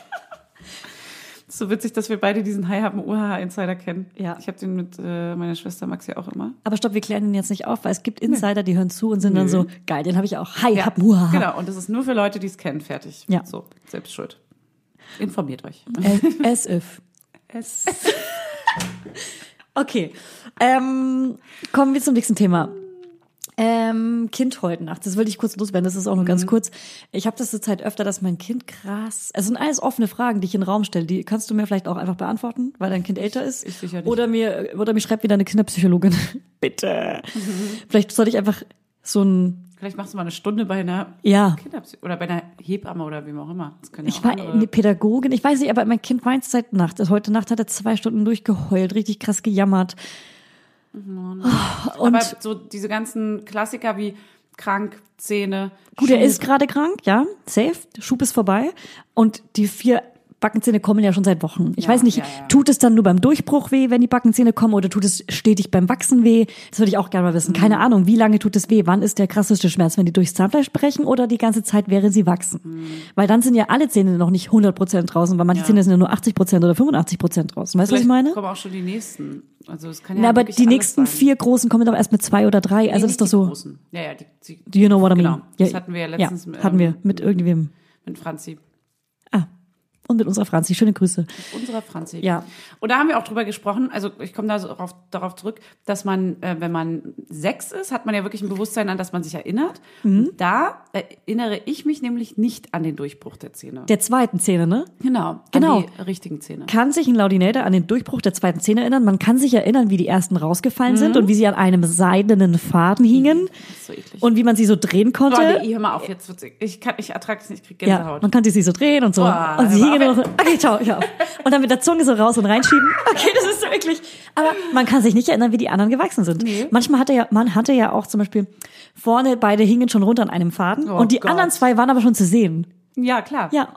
Speaker 2: So witzig, dass wir beide diesen Hi, haben Uha Insider kennen.
Speaker 1: Ja.
Speaker 2: Ich habe den mit äh, meiner Schwester Maxi auch immer.
Speaker 1: Aber stopp, wir klären den jetzt nicht auf, weil es gibt Insider, die hören zu und sind dann
Speaker 2: Nö.
Speaker 1: so, geil, den habe ich auch. Hi, hab Uha.
Speaker 2: Genau, und das ist nur für Leute, die es kennen. Fertig.
Speaker 1: Ja.
Speaker 2: So, selbst schuld. Informiert euch.
Speaker 1: As if.
Speaker 2: Es.
Speaker 1: Okay, ähm, kommen wir zum nächsten Thema. Ähm, Kind heute Nacht. Das wollte ich kurz loswerden. Das ist auch nur ganz
Speaker 2: Mhm.
Speaker 1: kurz. Ich habe das zur Zeit öfter, dass mein Kind krass. Es sind alles offene Fragen, die ich in den Raum stelle. Die kannst du mir vielleicht auch einfach beantworten, weil dein Kind älter ist.
Speaker 2: Ich sicher nicht.
Speaker 1: Oder mir, oder mir schreibt wieder eine Kinderpsychologin. Bitte. Vielleicht soll ich einfach so ein,
Speaker 2: Vielleicht machst du mal eine Stunde bei einer
Speaker 1: ja.
Speaker 2: Kinderpsy oder bei einer Hebamme oder wem auch immer. Das können ja
Speaker 1: Ich
Speaker 2: auch
Speaker 1: war
Speaker 2: andere-
Speaker 1: eine Pädagogin, ich weiß nicht, aber mein Kind weint seit Nacht. Also Heute Nacht hat er zwei Stunden durchgeheult, richtig krass gejammert. Und
Speaker 2: Aber so diese ganzen Klassiker wie krank, Zähne.
Speaker 1: Gut, er
Speaker 2: Schub.
Speaker 1: ist gerade krank, ja, safe. Schub ist vorbei. Und die vier Backenzähne kommen ja schon seit Wochen. Ich
Speaker 2: Ja,
Speaker 1: weiß nicht,
Speaker 2: ja, ja.
Speaker 1: tut es dann nur beim Durchbruch weh, wenn die Backenzähne kommen, oder tut es stetig beim Wachsen weh? Das würde ich auch gerne mal wissen.
Speaker 2: Mhm.
Speaker 1: Keine Ahnung, wie lange tut es weh? Wann ist der krasseste Schmerz, wenn die durchs Zahnfleisch brechen oder die ganze Zeit, während sie wachsen? Weil dann sind ja alle Zähne noch nicht 100% draußen, weil manche
Speaker 2: Mhm.
Speaker 1: Zähne sind ja nur 80% oder 85% draußen. Weißt du, was ich meine?
Speaker 2: kommen auch schon die nächsten. Also es kann ja
Speaker 1: Na, aber die nächsten
Speaker 2: sein.
Speaker 1: vier großen kommen doch erst mit zwei oder drei.
Speaker 2: Nee,
Speaker 1: Also das ist doch
Speaker 2: die
Speaker 1: so.
Speaker 2: Großen. Ja, ja, die, die,
Speaker 1: Do you know what I mean?
Speaker 2: Genau, das hatten wir ja letztens
Speaker 1: Ja,
Speaker 2: mit,
Speaker 1: hatten wir
Speaker 2: ähm,
Speaker 1: mit irgendwem.
Speaker 2: mit Franzi.
Speaker 1: Und mit unserer Franzi. Schöne Grüße.
Speaker 2: Unserer Franzi.
Speaker 1: Ja.
Speaker 2: Und da haben wir auch drüber gesprochen, also ich komme da so darauf, darauf zurück, dass man, äh, wenn man sechs ist, hat man ja wirklich ein Bewusstsein an, dass man sich erinnert.
Speaker 1: Mhm.
Speaker 2: Da erinnere ich mich nämlich nicht an den Durchbruch der Zähne.
Speaker 1: Der zweiten Zähne, ne?
Speaker 2: genau,
Speaker 1: Genau.
Speaker 2: an die richtigen Zähne.
Speaker 1: Kann sich ein Laudinator an den Durchbruch der zweiten Zähne erinnern. Man kann sich erinnern, wie die ersten rausgefallen
Speaker 2: Mhm.
Speaker 1: sind und wie sie an einem seidenen Faden hingen
Speaker 2: Das ist so eklig.
Speaker 1: und wie man sie so drehen
Speaker 2: oh,
Speaker 1: konnte.
Speaker 2: nee, hör mal auf, jetzt wird's, ich kann, ich ertrage es nicht, ich krieg
Speaker 1: Ja,
Speaker 2: Gänsehaut.
Speaker 1: man konnte sie so drehen und so.
Speaker 2: Boah,
Speaker 1: und sie
Speaker 2: aber-
Speaker 1: hingen noch. Okay, ciao, ciao. Und dann mit der Zunge so raus und reinschieben. Okay, das ist so eklig. Aber man kann sich nicht erinnern, wie die anderen gewachsen sind.
Speaker 2: Nee.
Speaker 1: Manchmal hatte ja, man hatte ja auch zum Beispiel vorne beide hingen schon runter an einem Faden
Speaker 2: Oh
Speaker 1: und die
Speaker 2: Gott.
Speaker 1: anderen zwei waren aber schon zu sehen.
Speaker 2: ja, klar.
Speaker 1: Ja.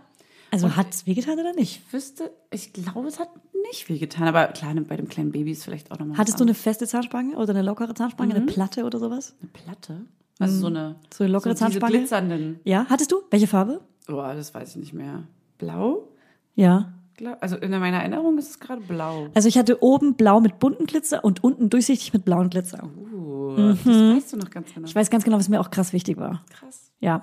Speaker 1: Also hat's wehgetan oder nicht?
Speaker 2: Ich wüsste, ich glaube, es hat nicht wehgetan, aber klar, bei dem kleinen Baby ist vielleicht auch nochmal
Speaker 1: Hattest du eine feste Zahnspange oder eine lockere Zahnspange, eine Platte oder sowas?
Speaker 2: eine Platte? Also so eine,
Speaker 1: Mhm. So eine lockere
Speaker 2: so diese
Speaker 1: Zahnspange?
Speaker 2: glitzernden.
Speaker 1: Ja, hattest du? Welche Farbe?
Speaker 2: Oh, das weiß ich nicht mehr. Blau?
Speaker 1: Ja.
Speaker 2: Also in meiner Erinnerung ist es gerade blau.
Speaker 1: Also ich hatte oben blau mit bunten Glitzer und unten durchsichtig mit blauen Glitzer.
Speaker 2: Uh, das weißt du noch ganz genau.
Speaker 1: Mhm. Ich weiß ganz genau, was mir auch krass wichtig war.
Speaker 2: Krass.
Speaker 1: Ja.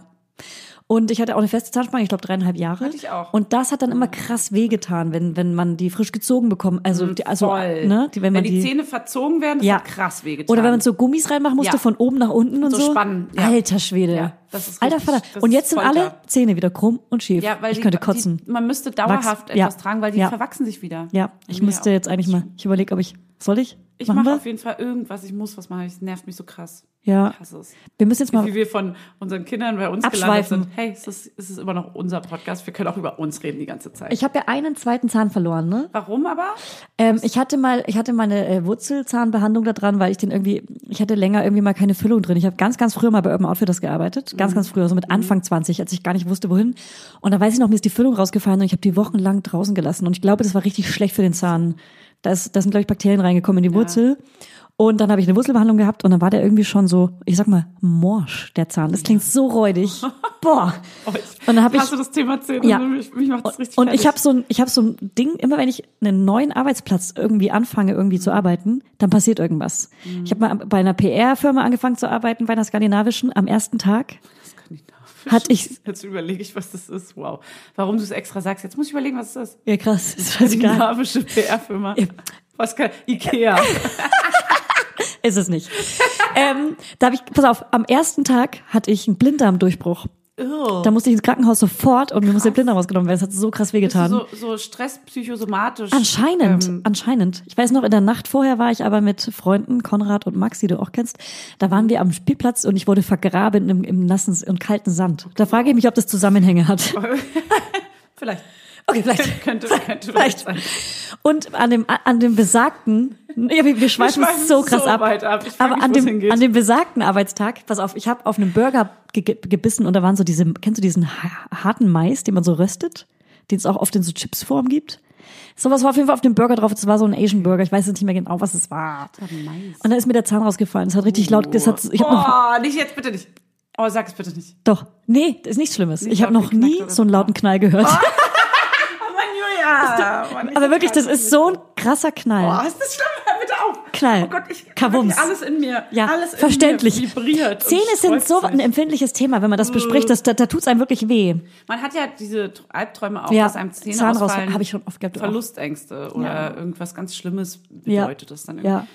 Speaker 1: Und ich hatte auch eine feste Zahnspange, ich glaube dreieinhalb Jahre.
Speaker 2: Hatte ich auch.
Speaker 1: Und das hat dann immer krass wehgetan, wenn, wenn man die frisch gezogen bekommt. Also, die, also
Speaker 2: Voll.
Speaker 1: ne, die, wenn man
Speaker 2: die,
Speaker 1: die,
Speaker 2: Zähne verzogen werden, das
Speaker 1: Ja.
Speaker 2: hat krass wehgetan.
Speaker 1: oder wenn man so Gummis reinmachen musste,
Speaker 2: Ja.
Speaker 1: von oben nach unten und
Speaker 2: So
Speaker 1: so.
Speaker 2: spannen, ja.
Speaker 1: Alter Schwede.
Speaker 2: Ja, das ist
Speaker 1: Alter Vater. Und jetzt sind alle Zähne wieder krumm und schief.
Speaker 2: ja, weil
Speaker 1: ich
Speaker 2: die,
Speaker 1: könnte kotzen.
Speaker 2: Man müsste dauerhaft
Speaker 1: Wachs-
Speaker 2: etwas tragen, weil die verwachsen sich wieder.
Speaker 1: ja, ich müsste jetzt eigentlich mal, ich überlege, ob ich, soll ich?
Speaker 2: Ich mache auf jeden Fall irgendwas. Ich muss was machen. Es nervt mich so krass.
Speaker 1: Ja.
Speaker 2: Ich hasse es.
Speaker 1: Wir müssen jetzt mal,
Speaker 2: Wie wir von unseren Kindern bei uns gelandet
Speaker 1: Abschweifen.
Speaker 2: sind. Hey, es ist, es ist immer noch unser Podcast. Wir können auch über uns reden die ganze Zeit.
Speaker 1: ich habe ja einen zweiten Zahn verloren, ne?
Speaker 2: Warum aber?
Speaker 1: Ähm, ich hatte mal, ich hatte mal eine äh, Wurzelzahnbehandlung da dran, weil ich den irgendwie, ich hatte länger irgendwie mal keine Füllung drin. Ich habe ganz, ganz früher mal bei Urban Outfitters gearbeitet, ganz, ganz früher, so mit Anfang 20, als ich gar nicht wusste, wohin. Und da weiß ich noch, mir ist die Füllung rausgefallen und ich habe die wochenlang draußen gelassen. Und ich glaube, das war richtig schlecht für den Zahn. Da, ist, da sind, glaube ich, Bakterien reingekommen in die Wurzel. Und dann habe ich eine Wurzelbehandlung gehabt und dann war der irgendwie schon so, ich sag mal, morsch, der Zahn. Das klingt so räudig. Boah.
Speaker 2: Oh,
Speaker 1: Und dann habe ich
Speaker 2: hasse das Thema Zähne.
Speaker 1: Ja.
Speaker 2: Mich, mich macht das richtig
Speaker 1: und
Speaker 2: fertig.
Speaker 1: ich habe so ein, ich habe so ein Ding, immer wenn ich einen neuen Arbeitsplatz irgendwie anfange, irgendwie zu arbeiten, dann passiert irgendwas.
Speaker 2: Mhm.
Speaker 1: Ich habe mal bei einer PR-Firma angefangen zu arbeiten, bei einer skandinavischen. Am ersten Tag hatte ich,
Speaker 2: Jetzt überlege ich, was das ist. Wow. Warum du es extra sagst. Jetzt muss ich überlegen, was das ist.
Speaker 1: ja krass, ist scheißegal,
Speaker 2: Skandinavische PR-Firma. Was kann, Ikea.
Speaker 1: ist es nicht. ähm, da habe ich, pass auf, am ersten Tag hatte ich einen Blinddarmdurchbruch. Da musste ich ins Krankenhaus sofort und mir musste der Blinddarm rausgenommen werden. Es hat so krass wehgetan.
Speaker 2: so, so Stress psychosomatisch.
Speaker 1: Anscheinend,
Speaker 2: Ähm,
Speaker 1: anscheinend. Ich weiß noch, in der Nacht vorher war ich aber mit Freunden, Konrad und Max, die du auch kennst. Da waren wir am Spielplatz und ich wurde vergraben im, im nassen und kalten Sand. Da frage ich mich, ob das Zusammenhänge hat.
Speaker 2: vielleicht.
Speaker 1: Okay, vielleicht.
Speaker 2: Könnte, könnte
Speaker 1: Vielleicht.
Speaker 2: sein.
Speaker 1: Und an dem, an dem besagten, ja, wir, wir schweifen so krass
Speaker 2: so
Speaker 1: ab.
Speaker 2: ab.
Speaker 1: Aber
Speaker 2: mich,
Speaker 1: an
Speaker 2: es
Speaker 1: dem,
Speaker 2: hingeht.
Speaker 1: an dem besagten Arbeitstag, pass auf, ich habe auf einem Burger ge gebissen und da waren so diese, kennst du diesen ha- harten Mais, den man so röstet, den es auch oft in so Chipsform gibt? Sowas war auf jeden Fall auf dem Burger drauf. Das war so ein Asian Burger. Ich weiß jetzt nicht mehr genau, was es war. Und dann ist mir der Zahn rausgefallen. Es hat richtig laut gesagt. Ich hab noch,
Speaker 2: oh, nicht jetzt, bitte nicht. Oh, sag es bitte nicht.
Speaker 1: doch, nee, das ist nichts Schlimmes.
Speaker 2: Nicht
Speaker 1: ich habe noch nie so einen lauten Knall gehört.
Speaker 2: Oh Mann, Julia. Mann,
Speaker 1: Aber wirklich, das ist so ein krasser Knall.
Speaker 2: Oh, ist das schlimm? Hör bitte auf.
Speaker 1: Knall.
Speaker 2: Oh Gott, ich
Speaker 1: Kabums.
Speaker 2: alles in mir.
Speaker 1: Ja,
Speaker 2: alles in
Speaker 1: verständlich.
Speaker 2: Mir vibriert.
Speaker 1: Zähne sind so ein empfindliches Thema, wenn man das bespricht. Das, da, da tut's einem wirklich weh.
Speaker 2: Man hat ja diese Albträume auch,
Speaker 1: Ja,
Speaker 2: dass einem Zähne
Speaker 1: Zahn
Speaker 2: ausfallen.
Speaker 1: hab ich schon oft gehabt, auch.
Speaker 2: Verlustängste oder
Speaker 1: Ja.
Speaker 2: irgendwas ganz Schlimmes
Speaker 1: Ja.
Speaker 2: bedeutet das dann irgendwie.
Speaker 1: Ja.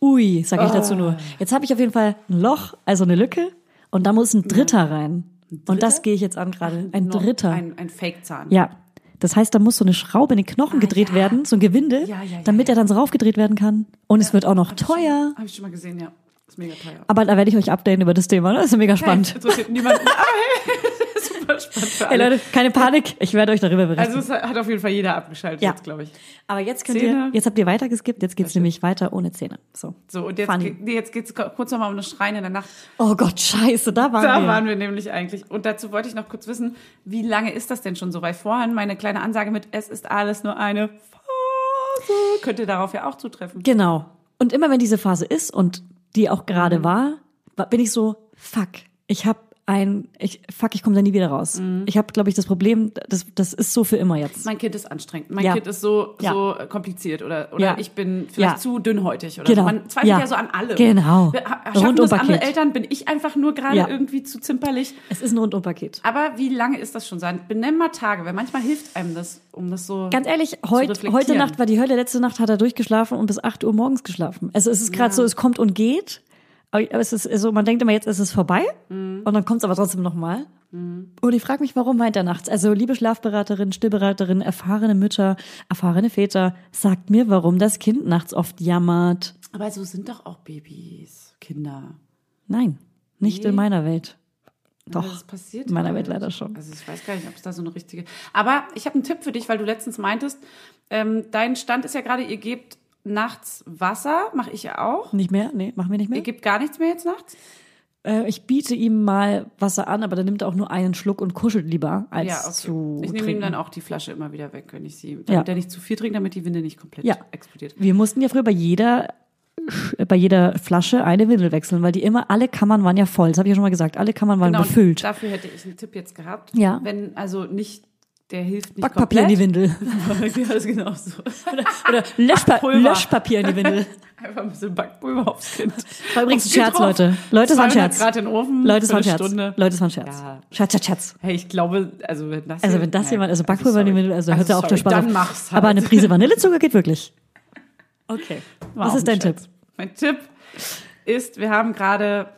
Speaker 1: Ui, sage ich
Speaker 2: Ah.
Speaker 1: dazu nur. Jetzt habe ich auf jeden Fall ein Loch, also eine Lücke, und da muss ein Dritter rein. Und das gehe ich jetzt an gerade. Ein Dritter.
Speaker 2: Ein, ein Fake-Zahn.
Speaker 1: Ja. Das heißt, da muss so eine Schraube in den Knochen gedreht
Speaker 2: Ah, ja.
Speaker 1: werden, so ein Gewinde,
Speaker 2: Ja, ja,
Speaker 1: damit er dann so raufgedreht werden kann. Und es wird auch noch teuer.
Speaker 2: Habe ich schon mal gesehen, ja. Ist mega teuer.
Speaker 1: Aber da werde ich euch updaten über das Thema. ne? Das ist mega spannend.
Speaker 2: Hey, interessiert niemanden. Hey, super super spannend für
Speaker 1: Ey
Speaker 2: alle.
Speaker 1: Leute, keine Panik, ich werde euch darüber berichten.
Speaker 2: Also es hat auf jeden Fall jeder abgeschaltet
Speaker 1: Ja.
Speaker 2: jetzt, glaube ich.
Speaker 1: Aber jetzt könnt
Speaker 2: Zähne.
Speaker 1: ihr, jetzt habt ihr weitergeskippt, jetzt geht's nämlich weiter ohne Zähne. So.
Speaker 2: So, und jetzt, ge- nee, jetzt geht's kurz nochmal um das Schreien in der Nacht.
Speaker 1: Oh Gott, scheiße, da waren
Speaker 2: Da
Speaker 1: wir.
Speaker 2: waren wir nämlich eigentlich. Und dazu wollte ich noch kurz wissen, wie lange ist das denn schon so? Weil vorhin meine kleine Ansage mit Es ist alles nur eine Phase könnte darauf ja auch zutreffen.
Speaker 1: Genau. Und immer wenn diese Phase ist und die auch
Speaker 2: Mhm.
Speaker 1: gerade war, wa- bin ich so, fuck, ich habe ein, ich, fuck, ich komme da nie wieder raus.
Speaker 2: Mhm.
Speaker 1: Ich habe, glaube ich, das Problem, das, das ist so für immer jetzt.
Speaker 2: Mein Kind ist anstrengend. Mein
Speaker 1: Ja.
Speaker 2: Kind ist so,
Speaker 1: Ja.
Speaker 2: so kompliziert oder, oder
Speaker 1: Ja.
Speaker 2: ich bin vielleicht zu dünnhäutig oder
Speaker 1: Genau.
Speaker 2: so. Man zweifelt
Speaker 1: Ja.
Speaker 2: so an allem.
Speaker 1: Genau.
Speaker 2: Wir, ha- schaffen das andere. Eltern, bin ich einfach nur gerade irgendwie zu zimperlich.
Speaker 1: Es ist ein Rundumpaket.
Speaker 2: Aber wie lange ist das schon sein? Benenn mal Tage, weil manchmal hilft einem das, um das so.
Speaker 1: Ganz ehrlich, heut, heute Nacht war die Hölle, letzte Nacht hat er durchgeschlafen und bis 8 Uhr morgens geschlafen. Also es ist gerade so, es kommt und geht. Aber es ist so, man denkt immer, jetzt ist es vorbei
Speaker 2: Mhm.
Speaker 1: und dann kommt es aber trotzdem nochmal. Und ich frage mich, warum weint er nachts? Also liebe Schlafberaterin, Stillberaterin, erfahrene Mütter, erfahrene Väter, sagt mir, warum das Kind nachts oft jammert.
Speaker 2: Aber so sind doch auch Babys, Kinder.
Speaker 1: Nein, nicht
Speaker 2: Nee.
Speaker 1: in meiner Welt. Doch,
Speaker 2: Das passiert
Speaker 1: in meiner
Speaker 2: halt.
Speaker 1: Welt leider schon.
Speaker 2: Also ich weiß gar nicht, ob es da so eine richtige. Aber ich habe einen Tipp für dich, weil du letztens meintest, ähm, dein Stand ist ja gerade, ihr gebt nachts Wasser, mache ich ja auch.
Speaker 1: Nicht mehr? Nee, machen wir nicht mehr.
Speaker 2: Ihr gebt gar nichts mehr jetzt nachts?
Speaker 1: Äh, ich biete ihm mal Wasser an, aber dann nimmt er auch nur einen Schluck und kuschelt lieber, als
Speaker 2: ja, okay.
Speaker 1: zu
Speaker 2: Ich nehme ihm dann auch die Flasche immer wieder weg, wenn ich sie, damit
Speaker 1: Ja.
Speaker 2: er nicht zu viel trinkt, damit die Winde nicht komplett
Speaker 1: Ja.
Speaker 2: explodiert.
Speaker 1: Wir mussten ja früher bei jeder bei jeder Flasche eine Windel wechseln, weil die immer, alle Kammern waren ja voll. Das habe ich ja schon mal gesagt. Alle Kammern waren
Speaker 2: Genau,
Speaker 1: befüllt.
Speaker 2: dafür hätte ich einen Tipp jetzt gehabt.
Speaker 1: Ja.
Speaker 2: Wenn, also nicht, der hilft nicht
Speaker 1: Backpapier in die Windel.
Speaker 2: Ja, das genau so.
Speaker 1: Oder Löschpa
Speaker 2: Backpulver.
Speaker 1: Löschpapier in die Windel.
Speaker 2: Einfach ein bisschen Backpulver aufs Kind.
Speaker 1: War übrigens ein Scherz. Leute. Leute, es war ein
Speaker 2: 200
Speaker 1: Scherz.
Speaker 2: Grad in den Ofen.
Speaker 1: Leute, es war ein Scherz.
Speaker 2: Stunde.
Speaker 1: Leute, es war ein Scherz.
Speaker 2: Ja.
Speaker 1: Scherz, Scherz, Scherz.
Speaker 2: Hey, ich glaube, also wenn das
Speaker 1: Also wenn das jemand, also Backpulver in die
Speaker 2: sorry.
Speaker 1: Windel, also hört er
Speaker 2: Also
Speaker 1: auf der
Speaker 2: sorry,
Speaker 1: Spaß
Speaker 2: Dann
Speaker 1: auf.
Speaker 2: mach's halt.
Speaker 1: Aber eine Prise Vanillezucker geht wirklich. Okay.
Speaker 2: War
Speaker 1: Was
Speaker 2: auch
Speaker 1: ist dein
Speaker 2: ein
Speaker 1: Tipp?
Speaker 2: Scherz. Mein Tipp ist, wir haben gerade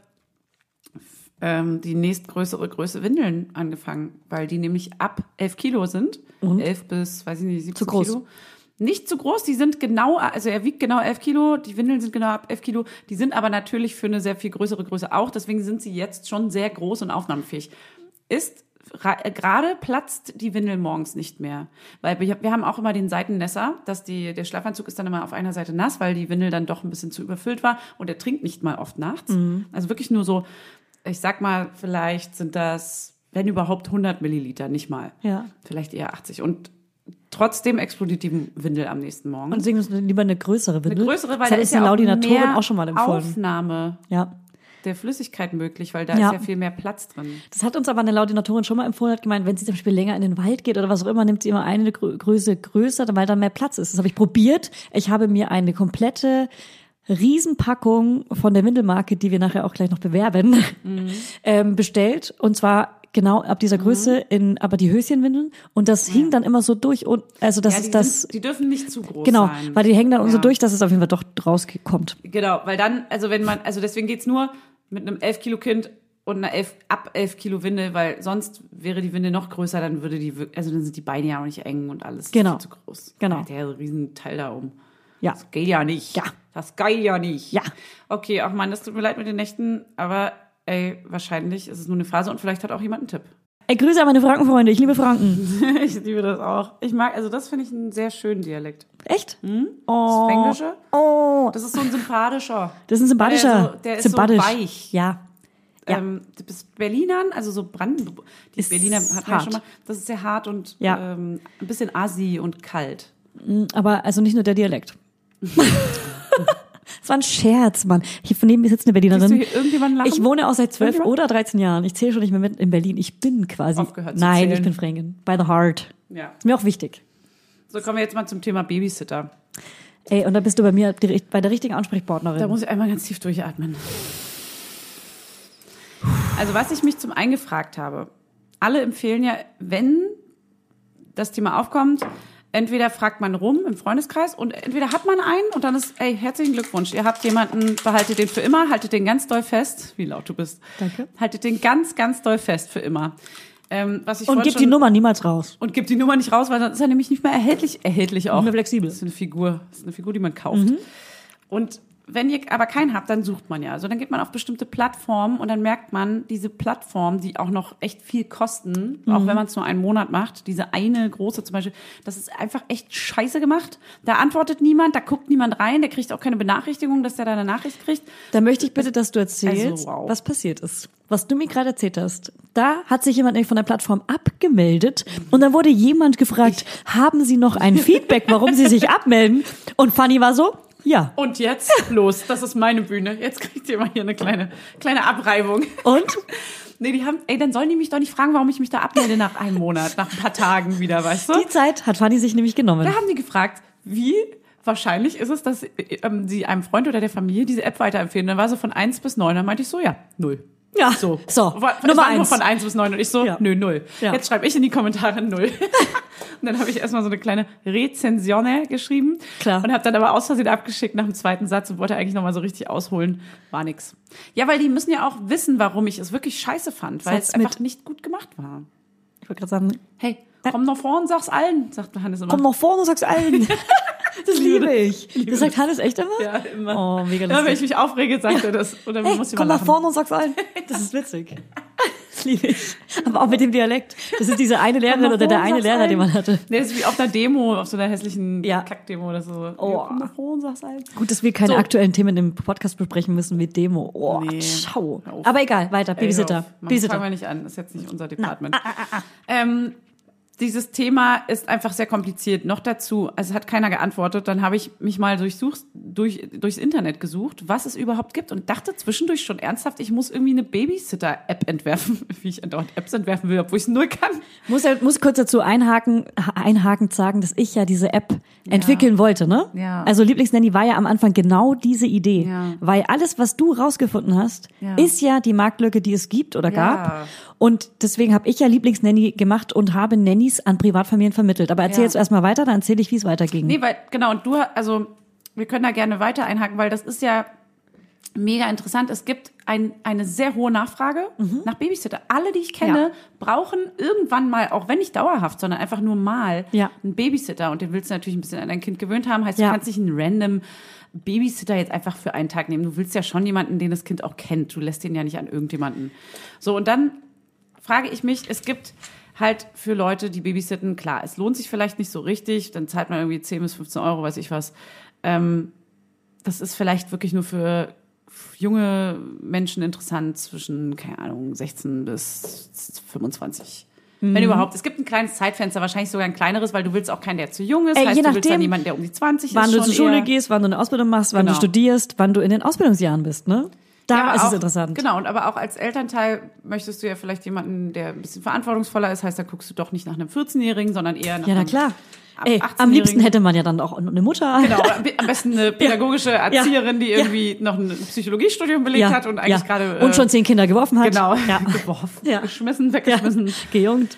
Speaker 2: ähm, die nächstgrößere Größe Windeln angefangen, weil die nämlich ab 11 Kilo sind.
Speaker 1: Und?
Speaker 2: 11 bis, weiß ich nicht, 17
Speaker 1: Zu groß.
Speaker 2: Kilo. Nicht zu groß, die sind genau, also er wiegt genau 11 Kilo, die Windeln sind genau ab 11 Kilo, die sind aber natürlich für eine sehr viel größere Größe auch, deswegen sind sie jetzt schon sehr groß und aufnahmefähig. Ist äh, gerade platzt die Windel morgens nicht mehr, weil wir, haben auch immer den Seitennässer, dass die der Schlafanzug ist dann immer auf einer Seite nass, weil die Windel dann doch ein bisschen zu überfüllt war und er trinkt nicht mal oft nachts. Also wirklich nur so, ich sag mal, vielleicht sind das, wenn überhaupt 100 Milliliter, nicht mal.
Speaker 1: Ja.
Speaker 2: Vielleicht eher 80 und trotzdem explodiert die Windel am nächsten Morgen.
Speaker 1: Und deswegen ist lieber eine größere Windel.
Speaker 2: eine größere, weil
Speaker 1: das
Speaker 2: da
Speaker 1: hat
Speaker 2: ist ja auch
Speaker 1: Laudinatorin
Speaker 2: mehr
Speaker 1: auch schon mal empfohlen.
Speaker 2: Aufnahme
Speaker 1: Ja.
Speaker 2: der Flüssigkeit möglich, weil da
Speaker 1: Ja.
Speaker 2: ist ja viel mehr Platz drin.
Speaker 1: Das hat uns aber eine Laudinatorin schon mal empfohlen, hat gemeint, wenn sie zum Beispiel länger in den Wald geht oder was auch immer, nimmt sie immer eine Grö- Größe größer, weil dann mehr Platz ist. Das habe ich probiert. Ich habe mir eine komplette Riesenpackung von der Windelmarke, die wir nachher auch gleich noch bewerben,
Speaker 2: Mhm.
Speaker 1: ähm, bestellt. Und zwar genau ab dieser Größe in aber die Höschenwindeln. Und das hing dann immer so durch und also das
Speaker 2: Ja, die,
Speaker 1: ist das.
Speaker 2: sind, die dürfen nicht zu groß
Speaker 1: Genau,
Speaker 2: sein.
Speaker 1: weil die hängen dann so
Speaker 2: Ja.
Speaker 1: durch, dass es auf jeden Fall doch rauskommt.
Speaker 2: Genau, weil dann, also wenn man, also deswegen geht's nur mit einem 11 Kilo Kind und einer 11, ab 11 Kilo Winde, weil sonst wäre die Winde noch größer, dann würde die, also dann sind die Beine ja auch nicht eng und alles
Speaker 1: Genau.
Speaker 2: zu groß.
Speaker 1: Genau.
Speaker 2: Der riesen Teil da um.
Speaker 1: Ja.
Speaker 2: Das geht ja nicht.
Speaker 1: Ja.
Speaker 2: Das geht ja nicht.
Speaker 1: Ja.
Speaker 2: Okay, auch Mann, das tut mir leid mit den Nächten, aber ey, wahrscheinlich ist es nur eine Phase und vielleicht hat auch jemand einen Tipp.
Speaker 1: Ey, Grüße an meine Frankenfreunde, ich liebe Franken.
Speaker 2: ich liebe das auch. Ich mag, also das finde ich einen sehr schönen Dialekt.
Speaker 1: Echt?
Speaker 2: Das
Speaker 1: Oh.
Speaker 2: Fränkische,
Speaker 1: Oh.
Speaker 2: das ist so ein sympathischer.
Speaker 1: Das ist ein sympathischer.
Speaker 2: Der, so, der ist
Speaker 1: sympathisch.
Speaker 2: so weich.
Speaker 1: Ja. Ja.
Speaker 2: Ähm, du bist Berlinern, also so Brandenburg. Die
Speaker 1: Ist
Speaker 2: Berliner hatten wir
Speaker 1: hart.
Speaker 2: schon mal. Das ist sehr hart und
Speaker 1: Ja.
Speaker 2: ähm, ein bisschen assi und kalt.
Speaker 1: Aber also nicht nur der Dialekt. Es war ein Scherz, Mann. Hier von neben mir sitzt eine
Speaker 2: Siehst du
Speaker 1: Berlinerin.
Speaker 2: hier irgendjemanden lachen?
Speaker 1: Ich wohne auch seit zwölf oder 13 Jahren. Ich zähle schon nicht mehr mit in Berlin. Ich bin quasi.
Speaker 2: Aufgehört zu
Speaker 1: Nein,
Speaker 2: zählen.
Speaker 1: ich bin Fränkin. By the heart.
Speaker 2: Ja.
Speaker 1: Ist mir auch wichtig.
Speaker 2: So kommen wir jetzt mal zum Thema Babysitter.
Speaker 1: Ey, und da bist du bei mir die- bei der richtigen Ansprechpartnerin.
Speaker 2: Da muss ich einmal ganz tief durchatmen. Also was ich mich zum einen gefragt habe, alle empfehlen ja, wenn das Thema aufkommt, entweder fragt man rum im Freundeskreis und entweder hat man einen und dann ist, ey, herzlichen Glückwunsch, ihr habt jemanden, behaltet den für immer, haltet den ganz doll fest, wie laut du bist.
Speaker 1: Danke.
Speaker 2: Haltet den ganz, ganz doll fest für immer. Ähm, was ich
Speaker 1: und
Speaker 2: vorhin
Speaker 1: gib
Speaker 2: schon-
Speaker 1: die Nummer niemals raus.
Speaker 2: und gibt die Nummer nicht raus, weil dann ist er nämlich nicht mehr erhältlich, erhältlich auch.
Speaker 1: Nicht mehr flexibel. Mhm.
Speaker 2: Das ist eine Figur, das ist eine Figur, die man kauft. Und wenn ihr aber keinen habt, dann sucht man ja. Also dann geht man auf bestimmte Plattformen und dann merkt man, diese Plattformen, die auch noch echt viel kosten, auch wenn man es nur einen Monat macht, diese eine große zum Beispiel, das ist einfach echt scheiße gemacht. Da antwortet niemand, da guckt niemand rein, der kriegt auch keine Benachrichtigung, dass der da eine Nachricht kriegt.
Speaker 1: Da möchte ich bitte, dass du erzählst,
Speaker 2: Also, wow.
Speaker 1: was passiert ist. Was du mir gerade erzählt hast. Da hat sich jemand nämlich von der Plattform abgemeldet und dann wurde jemand gefragt, haben Sie noch ein Feedback, warum Sie sich abmelden? Und Fanny war so, ja.
Speaker 2: Und jetzt los, das ist meine Bühne. Jetzt kriegt ihr mal hier eine kleine, kleine Abreibung.
Speaker 1: Und?
Speaker 2: Nee, die haben, ey, dann sollen die mich doch nicht fragen, warum ich mich da abmelde nach einem Monat, nach ein paar Tagen wieder, weißt du?
Speaker 1: Die Zeit hat Fanny sich nämlich genommen.
Speaker 2: Da haben die gefragt, wie wahrscheinlich ist es, dass ähm, sie einem Freund oder der Familie diese App weiterempfehlen. Dann war sie von eins bis neun. Dann meinte ich so, ja, null.
Speaker 1: Ja,
Speaker 2: So,
Speaker 1: so,
Speaker 2: es
Speaker 1: Nummer
Speaker 2: war nur
Speaker 1: eins.
Speaker 2: von eins bis neun und ich so,
Speaker 1: Ja.
Speaker 2: nö, null.
Speaker 1: Ja.
Speaker 2: Jetzt schreibe ich in die Kommentare null. und dann habe ich erstmal so eine kleine Rezensione geschrieben.
Speaker 1: Klar.
Speaker 2: Und habe dann aber aus Versehen abgeschickt nach dem zweiten Satz und wollte eigentlich nochmal so richtig ausholen. War nix. Ja, weil die müssen ja auch wissen, warum ich es wirklich scheiße fand, weil
Speaker 1: Satz
Speaker 2: es einfach nicht gut gemacht war.
Speaker 1: Ich wollte gerade sagen,
Speaker 2: Hey, komm noch vor und sag's allen, sagt Hannes immer.
Speaker 1: komm nach vorne und sag's allen. das liebe ich. Das sagt Hannes echt immer?
Speaker 2: Ja, immer.
Speaker 1: Oh, mega
Speaker 2: Immer wenn ich
Speaker 1: lustig.
Speaker 2: mich aufrege, sagt er das. Oder
Speaker 1: Hey,
Speaker 2: muss
Speaker 1: komm nach
Speaker 2: lachen.
Speaker 1: vorne und sag's allen. Das ist witzig. Das liebe ich. Aber auch mit dem Dialekt. Das ist diese eine Lehrerin oder der eine Lehrer, den man hatte.
Speaker 2: Nee, das ist wie auf einer Demo, auf so einer hässlichen
Speaker 1: Ja.
Speaker 2: Kackdemo oder so.
Speaker 1: Oh.
Speaker 2: Komm nach vorne, sag's allen.
Speaker 1: Gut, dass wir keine
Speaker 2: So.
Speaker 1: aktuellen Themen im Podcast besprechen müssen wie Demo. Oh,
Speaker 2: Nee.
Speaker 1: schau. Aber egal, weiter. Babysitter.
Speaker 2: Mann, Fangen
Speaker 1: Babysitter.
Speaker 2: wir nicht an, ist jetzt nicht unser Department. Ähm, dieses Thema ist einfach sehr kompliziert. Noch dazu, also hat keiner geantwortet. Dann habe ich mich mal durch, durchs Internet gesucht, was es überhaupt gibt und dachte zwischendurch schon ernsthaft, ich muss irgendwie eine Babysitter-App entwerfen, wie ich andauernd Apps entwerfen will, obwohl ich es null kann.
Speaker 1: Muss, ja- muss kurz dazu einhaken, einhakend sagen, dass ich ja diese App entwickeln wollte, ne?
Speaker 2: Ja.
Speaker 1: Also Lieblingsnanny war ja am Anfang genau diese Idee.
Speaker 2: Ja.
Speaker 1: Weil alles, was du rausgefunden hast,
Speaker 2: Ja.
Speaker 1: ist ja die Marktlücke, die es gibt oder
Speaker 2: Ja.
Speaker 1: gab. Und deswegen habe ich ja Lieblingsnanny gemacht und habe Nannies an Privatfamilien vermittelt. Aber erzähl
Speaker 2: Ja.
Speaker 1: jetzt erstmal weiter, dann erzähle ich, wie es weiterging.
Speaker 2: Nee, weil, genau, und du, also, wir können da gerne weiter einhaken, weil das ist ja mega interessant. Es gibt ein, eine sehr hohe Nachfrage nach Babysitter. Alle, die ich kenne,
Speaker 1: Mhm. Ja.
Speaker 2: brauchen irgendwann mal, auch wenn nicht dauerhaft, sondern einfach nur mal
Speaker 1: Ja.
Speaker 2: einen Babysitter. Und den willst du natürlich ein bisschen an dein Kind gewöhnt haben. Heißt,
Speaker 1: Ja.
Speaker 2: du kannst nicht einen random Babysitter jetzt einfach für einen Tag nehmen. Du willst ja schon jemanden, den das Kind auch kennt. Du lässt den ja nicht an irgendjemanden. So, und dann frage ich mich, es gibt halt für Leute, die babysitten, klar, es lohnt sich vielleicht nicht so richtig, dann zahlt man irgendwie 10 bis 15 Euro, weiß ich was. Ähm, das ist vielleicht wirklich nur für junge Menschen interessant zwischen, keine Ahnung, 16 bis 25.
Speaker 1: Mhm.
Speaker 2: Wenn überhaupt. Es gibt ein kleines Zeitfenster, wahrscheinlich sogar ein kleineres, weil du willst auch keinen, der zu jung ist.
Speaker 1: Ey,
Speaker 2: heißt,
Speaker 1: je
Speaker 2: du willst dann
Speaker 1: nachdem,
Speaker 2: jemanden, der um die 20
Speaker 1: wann
Speaker 2: ist.
Speaker 1: du
Speaker 2: schon
Speaker 1: zur Schule
Speaker 2: eher.
Speaker 1: gehst, wann du eine Ausbildung machst, wann
Speaker 2: Genau.
Speaker 1: du studierst, wann du in den Ausbildungsjahren bist, ne? Da
Speaker 2: Ja,
Speaker 1: ist es
Speaker 2: auch-
Speaker 1: interessant.
Speaker 2: Genau, und aber auch als Elternteil möchtest du ja vielleicht jemanden, der ein bisschen verantwortungsvoller ist. Heißt, da guckst du doch nicht nach einem 14-Jährigen, sondern eher nach
Speaker 1: Ja, na klar. Ey,
Speaker 2: 18-Jährigen.
Speaker 1: am liebsten hätte man ja dann auch eine Mutter.
Speaker 2: Genau, am besten eine pädagogische Erzieherin, die
Speaker 1: Ja.
Speaker 2: irgendwie noch ein Psychologiestudium belegt
Speaker 1: Ja,
Speaker 2: hat und eigentlich
Speaker 1: ja.
Speaker 2: gerade. äh,
Speaker 1: und schon zehn Kinder geworfen hat.
Speaker 2: Genau,
Speaker 1: Ja.
Speaker 2: geworfen,
Speaker 1: Ja.
Speaker 2: geschmissen,
Speaker 1: Ja.
Speaker 2: weggeschmissen.
Speaker 1: Gejungt.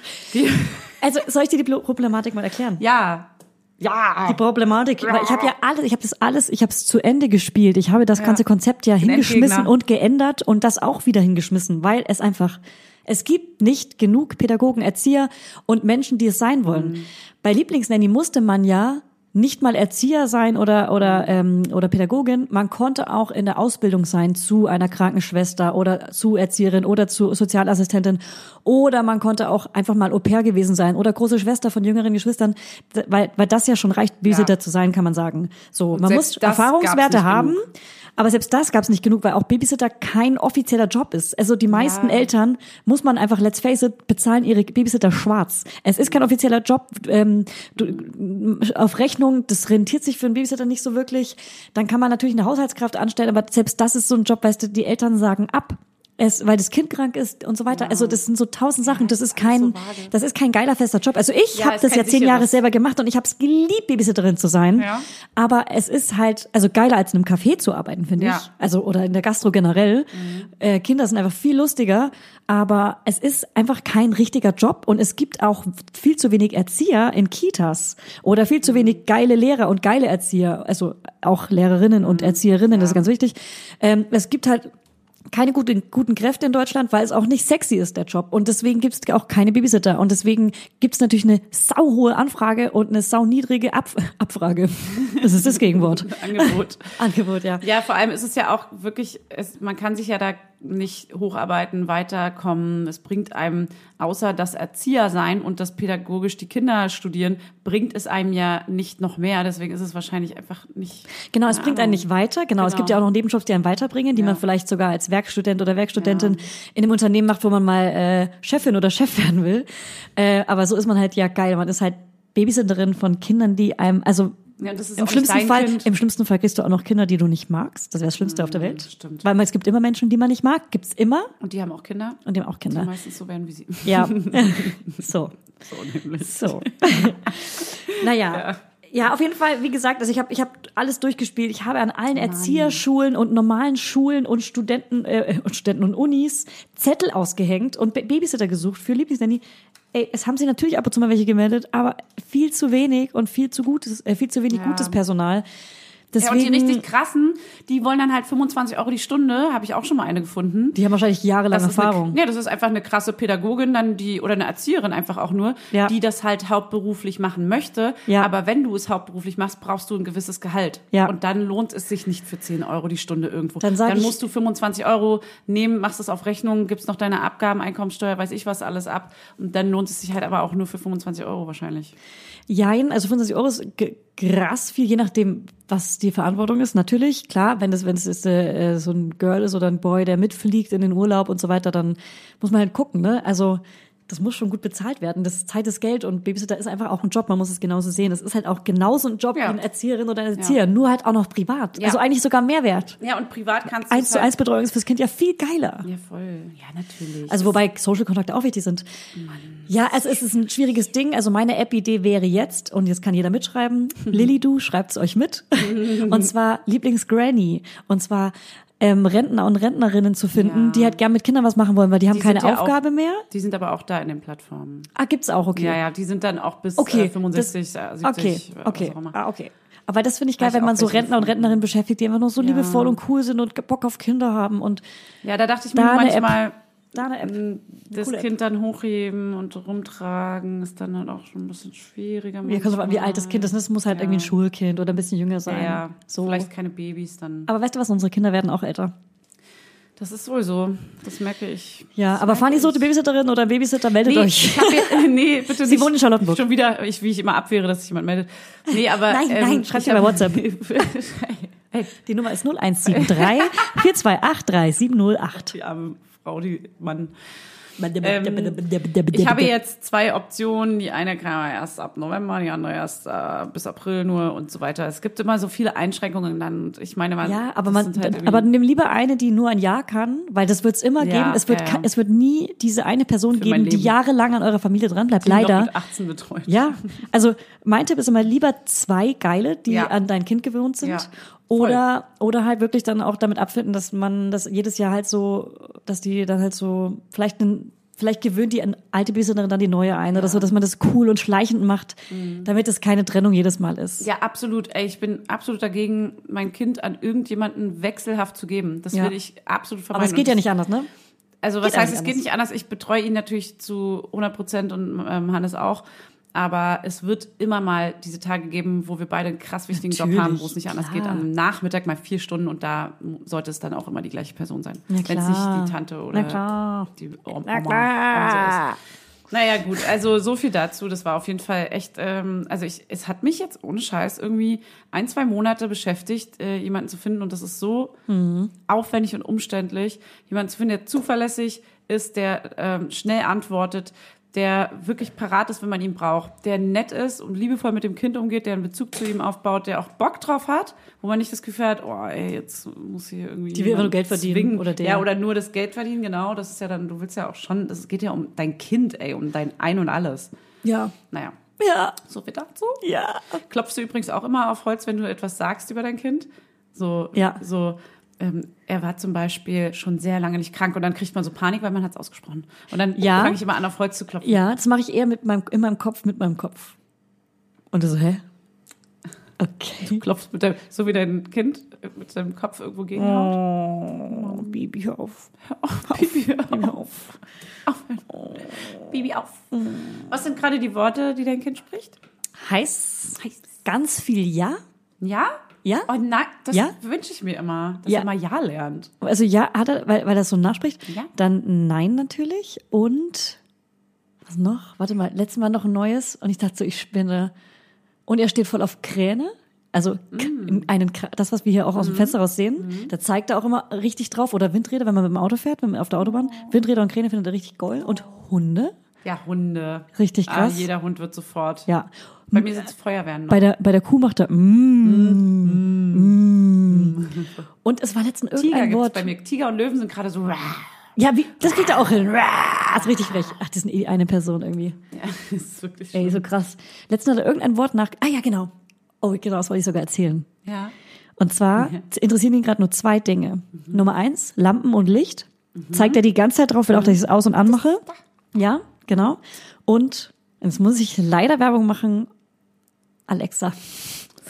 Speaker 1: Also soll ich dir die Pro- Problematik mal erklären?
Speaker 2: Ja. Ja.
Speaker 1: Die Problematik, weil ich habe ja alles, ich habe das alles, ich habe es zu Ende gespielt. Ich habe das
Speaker 2: Ja.
Speaker 1: ganze Konzept ja
Speaker 2: Den
Speaker 1: hingeschmissen und geändert und das auch wieder hingeschmissen, weil es einfach es gibt nicht genug Pädagogen, Erzieher und Menschen, die es sein wollen.
Speaker 2: Mhm.
Speaker 1: Bei Lieblingsnanny musste man ja nicht mal Erzieher sein oder oder ähm, oder Pädagogin. Man konnte auch in der Ausbildung sein zu einer Krankenschwester oder zu Erzieherin oder zu Sozialassistentin oder man konnte auch einfach mal Au pair gewesen sein oder große Schwester von jüngeren Geschwistern, weil weil das ja schon reicht, Babysitter
Speaker 2: Ja.
Speaker 1: zu sein, kann man sagen. So, man muss Erfahrungswerte haben.
Speaker 2: genug.
Speaker 1: Aber selbst das gab es nicht genug, weil auch Babysitter kein offizieller Job ist. Also die meisten
Speaker 2: Ja.
Speaker 1: Eltern, muss man einfach, let's face it, bezahlen ihre Babysitter schwarz. Es ist kein offizieller Job. Ähm, du, auf Rechnung, das rentiert sich für einen Babysitter nicht so wirklich. Dann kann man natürlich eine Haushaltskraft anstellen, aber selbst das ist so ein Job, weißt du, die Eltern sagen ab. Es, weil das Kind krank ist und so weiter. Also das sind so tausend Sachen. Das ist kein, das ist kein geiler fester Job. Also ich
Speaker 2: Ja,
Speaker 1: habe das ja zehn. Jahre selber gemacht und ich habe es geliebt, Babysitterin zu sein.
Speaker 2: Ja.
Speaker 1: Aber es ist halt, also geiler als in einem Café zu arbeiten, finde
Speaker 2: Ja.
Speaker 1: ich. Also oder in der Gastro generell. Äh, Kinder sind einfach viel lustiger, aber es ist einfach kein richtiger Job und es gibt auch viel zu wenig Erzieher in Kitas oder viel zu wenig geile Lehrer und geile Erzieher, also auch Lehrerinnen und Erzieherinnen, das ist ganz wichtig. Ähm, es gibt halt keine guten, guten Kräfte in Deutschland, weil es auch nicht sexy ist, der Job. Und deswegen gibt es auch keine Babysitter. Und deswegen gibt es natürlich eine sauhohe Anfrage und eine sauniedrige Ab Abfrage. Das ist das Gegenwort.
Speaker 2: Angebot.
Speaker 1: Angebot, ja.
Speaker 2: Ja, vor allem ist es ja auch wirklich, es, man kann sich ja da nicht hocharbeiten, weiterkommen. Es bringt einem, außer das Erzieher sein und das pädagogisch die Kinder studieren, bringt es einem ja nicht noch mehr. Deswegen ist es wahrscheinlich einfach nicht.
Speaker 1: Genau, es bringt einen nicht weiter. Genau, es
Speaker 2: Genau.
Speaker 1: gibt ja auch noch Nebenjobs, die einen weiterbringen, die
Speaker 2: Ja.
Speaker 1: man vielleicht sogar als Werkstudent oder Werkstudentin in einem Unternehmen macht, wo man mal äh, Chefin oder Chef werden will. Äh, aber so ist man halt ja geil. Man ist halt Babysitterin von Kindern, die einem, also
Speaker 2: Ja,
Speaker 1: im schlimmsten Fall,
Speaker 2: Kind.
Speaker 1: im schlimmsten Fall kriegst du auch noch Kinder, die du nicht magst. Das wäre das Schlimmste auf der Welt.
Speaker 2: stimmt.
Speaker 1: Weil es gibt immer Menschen, die man nicht mag, gibt's immer
Speaker 2: Und die haben auch Kinder,
Speaker 1: und die haben auch
Speaker 2: die
Speaker 1: Kinder.
Speaker 2: meistens so werden wie sie.
Speaker 1: Ja, so.
Speaker 2: So nämlich.
Speaker 1: So. naja. Ja. auf jeden Fall, wie gesagt, also ich habe ich hab alles durchgespielt. Ich habe an allen Erzieherschulen und normalen Schulen und Studenten äh, und Studenten und Unis Zettel ausgehängt und Ba- Babysitter gesucht für Lieblingsnanny. Ey, es haben sich natürlich ab und zu mal welche gemeldet, aber viel zu wenig und viel zu gutes, äh, viel zu wenig
Speaker 2: Ja.
Speaker 1: gutes Personal.
Speaker 2: Ja, und die
Speaker 1: Deswegen,
Speaker 2: richtig krassen, die wollen dann halt 25 Euro die Stunde, habe ich auch schon mal eine gefunden.
Speaker 1: die haben wahrscheinlich jahrelange
Speaker 2: ist
Speaker 1: Erfahrung.
Speaker 2: Eine, ja, das ist einfach eine krasse Pädagogin dann die oder eine Erzieherin einfach auch nur,
Speaker 1: Ja.
Speaker 2: die das halt hauptberuflich machen möchte.
Speaker 1: Ja.
Speaker 2: Aber wenn du es hauptberuflich machst, brauchst du ein gewisses Gehalt.
Speaker 1: Ja.
Speaker 2: Und dann lohnt es sich nicht für 10 Euro die Stunde irgendwo.
Speaker 1: Dann sag ich-
Speaker 2: musst du 25 Euro nehmen, machst es auf Rechnung, gibst noch deine Abgaben, Einkommensteuer, weiß ich was alles ab. Und dann lohnt es sich halt aber auch nur für 25 Euro wahrscheinlich.
Speaker 1: Jein, also 25 Euro ist krass viel, je nachdem, was die Verantwortung ist. Natürlich, klar, wenn es wenn es ist, äh, so ein Girl ist oder ein Boy, der mitfliegt in den Urlaub und so weiter, dann muss man halt gucken, ne? Also das muss schon gut bezahlt werden. Das Zeit ist Geld und Babysitter ist einfach auch ein Job. Man muss es genauso sehen. Es ist halt auch genauso ein Job
Speaker 2: Ja.
Speaker 1: wie eine Erzieherin oder ein Erzieher, nur halt auch noch privat.
Speaker 2: Ja.
Speaker 1: Also eigentlich sogar Mehrwert.
Speaker 2: Ja, und privat kannst du
Speaker 1: Eins zu
Speaker 2: halt,
Speaker 1: eins Betreuung ist fürs Kind ja viel geiler.
Speaker 2: Ja, voll. Ja, natürlich.
Speaker 1: Also wobei Social Kontakte auch wichtig sind. Ja, also es ist ein schwieriges Ding. Also meine App-Idee wäre jetzt, und jetzt kann jeder mitschreiben, Lilly, du schreibt's euch mit. und zwar Lieblingsgranny. Und zwar ähm, Rentner und Rentnerinnen zu finden,
Speaker 2: Ja.
Speaker 1: die halt gern mit Kindern was machen wollen, weil die haben
Speaker 2: Die
Speaker 1: keine
Speaker 2: ja auch-
Speaker 1: Aufgabe mehr.
Speaker 2: Die sind aber auch da in den Plattformen.
Speaker 1: Ah, gibt's auch, okay.
Speaker 2: Ja, ja, die sind dann auch bis
Speaker 1: Okay,
Speaker 2: äh, 65,
Speaker 1: das,
Speaker 2: äh, 70,
Speaker 1: okay,
Speaker 2: äh,
Speaker 1: okay,
Speaker 2: auch immer.
Speaker 1: ah, okay. Aber das finde ich geil,
Speaker 2: ich
Speaker 1: wenn
Speaker 2: auch
Speaker 1: man so Rentner und. Rentnerinnen beschäftigt, die einfach nur so
Speaker 2: Ja.
Speaker 1: liebevoll und cool sind und Bock auf Kinder haben und
Speaker 2: Ja, da dachte ich mir
Speaker 1: Da
Speaker 2: manchmal,
Speaker 1: da eine App.
Speaker 2: m, das
Speaker 1: coole App.
Speaker 2: Kind dann hochheben und rumtragen ist dann halt auch schon ein bisschen schwieriger.
Speaker 1: Ja, kommt an, wie alt das Kind ist. Das muss halt
Speaker 2: Ja.
Speaker 1: irgendwie ein Schulkind oder ein bisschen jünger sein.
Speaker 2: ja.
Speaker 1: so.
Speaker 2: vielleicht keine Babys dann.
Speaker 1: Aber weißt du was, unsere Kinder werden auch älter.
Speaker 2: Das ist sowieso, das merke ich.
Speaker 1: Ja,
Speaker 2: das
Speaker 1: aber Fanny so
Speaker 2: ich.
Speaker 1: die Babysitterin oder Babysitter, meldet
Speaker 2: Nee,
Speaker 1: euch.
Speaker 2: hier, nee, bitte
Speaker 1: Sie
Speaker 2: nicht.
Speaker 1: wohnt in Charlottenburg.
Speaker 2: Schon wieder, ich, wie ich immer abwehre, dass sich jemand meldet. Nee, aber.
Speaker 1: Nein,
Speaker 2: ähm,
Speaker 1: nein, schreibt
Speaker 2: ich
Speaker 1: ihr bei WhatsApp.
Speaker 2: hey,
Speaker 1: Die Nummer ist 0173 428 3708.
Speaker 2: die arme Frau, die Mann.
Speaker 1: Ähm,
Speaker 2: Ich habe jetzt zwei Optionen. Die eine kann man erst ab November, die andere erst äh, bis April nur und so weiter. Es gibt immer so viele Einschränkungen dann. Ich meine, man,
Speaker 1: ja, aber man,
Speaker 2: halt
Speaker 1: aber nimm lieber eine, die nur ein Jahr kann, weil das wird's immer
Speaker 2: Ja,
Speaker 1: geben. Es wird,
Speaker 2: ja, ja.
Speaker 1: es wird nie diese eine Person
Speaker 2: Für
Speaker 1: geben, die jahrelang an eurer Familie dran bleibt.
Speaker 2: die noch
Speaker 1: Leider.
Speaker 2: mit 18 betreut.
Speaker 1: Ja, also mein Tipp ist immer lieber zwei geile, die
Speaker 2: Ja.
Speaker 1: an dein Kind gewöhnt sind.
Speaker 2: Ja, voll.
Speaker 1: Oder, oder halt wirklich dann auch damit abfinden, dass man das jedes Jahr halt so, dass die dann halt so, vielleicht einen, vielleicht gewöhnt die alte Babysitterin dann die neue ein oder so, dass man das cool und schleichend macht, damit es keine Trennung jedes Mal ist.
Speaker 2: Mhm. Ja, absolut. Ey, ich bin absolut dagegen, mein Kind an irgendjemanden wechselhaft zu geben. Das
Speaker 1: Ja.
Speaker 2: will ich absolut vermeiden.
Speaker 1: Aber es geht ja nicht anders, ne?
Speaker 2: Also was
Speaker 1: Geht
Speaker 2: heißt, es geht
Speaker 1: anders.
Speaker 2: nicht anders. Ich betreue ihn natürlich zu 100 Prozent und ähm, Hannes auch. Aber es wird immer mal diese Tage geben, wo wir beide einen krass wichtigen Job
Speaker 1: Natürlich,
Speaker 2: haben, wo es nicht anders geht.
Speaker 1: klar.
Speaker 2: Am Nachmittag mal vier Stunden und da sollte es dann auch immer die gleiche Person sein. Wenn es nicht die Tante oder die Oma,
Speaker 1: Na klar.
Speaker 2: so ist. Naja, gut, also so viel dazu. Das war auf jeden Fall echt, ähm, also ich, es hat mich jetzt ohne Scheiß irgendwie ein, zwei Monate beschäftigt, äh, jemanden zu finden. Und das ist so aufwendig und umständlich, jemanden zu finden, der zuverlässig ist, der ähm, schnell antwortet, der wirklich parat ist, wenn man ihn braucht, der nett ist und liebevoll mit dem Kind umgeht, der einen Bezug zu ihm aufbaut, der auch Bock drauf hat, wo man nicht das Gefühl hat, oh, ey, jetzt muss hier irgendwie
Speaker 1: Die will nur Geld verdienen,
Speaker 2: zwingen.
Speaker 1: oder der.
Speaker 2: Ja, oder nur das Geld verdienen, genau. Das ist ja dann, du willst ja auch schon, das geht ja um dein Kind, ey, um dein Ein und alles.
Speaker 1: Ja.
Speaker 2: Naja,
Speaker 1: Ja.
Speaker 2: so viel dazu.
Speaker 1: Ja.
Speaker 2: Klopfst du übrigens auch immer auf Holz, wenn du etwas sagst über dein Kind? So,
Speaker 1: Ja.
Speaker 2: so ähm, er war zum Beispiel schon sehr lange nicht krank und dann kriegt man so Panik, weil man hat es ausgesprochen. Und dann
Speaker 1: Ja.
Speaker 2: fange ich immer an, auf Holz zu klopfen.
Speaker 1: Ja, das mache ich eher mit meinem, in meinem Kopf, mit meinem Kopf. Und du so, hä? Okay.
Speaker 2: Klopfst mit deinem, so wie dein Kind mit seinem Kopf irgendwo gegenhaut.
Speaker 1: Oh, Bibi, hör auf.
Speaker 2: Bibi, hör auf. Aufhören. Bibi, auf. Was sind gerade die Worte, die dein Kind spricht?
Speaker 1: Heiß, ganz viel Ja.
Speaker 2: Ja?
Speaker 1: Ja?
Speaker 2: Oh nein, das
Speaker 1: Ja?
Speaker 2: wünsche ich mir immer, dass
Speaker 1: Ja.
Speaker 2: er mal Ja lernt.
Speaker 1: Also ja, hat er, weil, weil er so nachspricht.
Speaker 2: Ja.
Speaker 1: Dann Nein natürlich. Und was noch? Warte mal, letztes Mal noch ein neues. Und ich dachte so, ich spinne. Und er steht voll auf Kräne. Also
Speaker 2: Mm.
Speaker 1: einen, das, was wir hier auch aus dem Fenster raus sehen, da zeigt er auch immer richtig drauf. Oder Windräder, wenn man mit dem Auto fährt, wenn man auf der Autobahn. Windräder und Kräne findet er richtig geil. Und Hunde.
Speaker 2: Ja, Hunde.
Speaker 1: Richtig
Speaker 2: Ah,
Speaker 1: krass.
Speaker 2: jeder Hund wird sofort.
Speaker 1: Ja.
Speaker 2: Bei mir sind es Feuerwehren noch.
Speaker 1: Bei der, bei der Kuh macht er mm, mm. Und es war letztens
Speaker 2: Tiger
Speaker 1: irgendein
Speaker 2: gibt's
Speaker 1: Wort.
Speaker 2: bei mir. Tiger und Löwen sind gerade so.
Speaker 1: Ja, wie, das kriegt er auch hin. Das ist richtig frech. Ach, die sind eh eine Person irgendwie.
Speaker 2: Ja, das ist wirklich
Speaker 1: Ey,
Speaker 2: schlimm.
Speaker 1: so krass. Letztens hat er irgendein Wort nach. Ah ja, genau. Oh, genau, das wollte ich sogar erzählen.
Speaker 2: Ja.
Speaker 1: Und zwar interessieren ihn gerade nur zwei Dinge. Nummer eins, Lampen und Licht. Zeigt er die ganze Zeit drauf, will auch, dass ich es aus- und anmache. Ja, genau. Und jetzt muss ich leider Werbung machen. Alexa.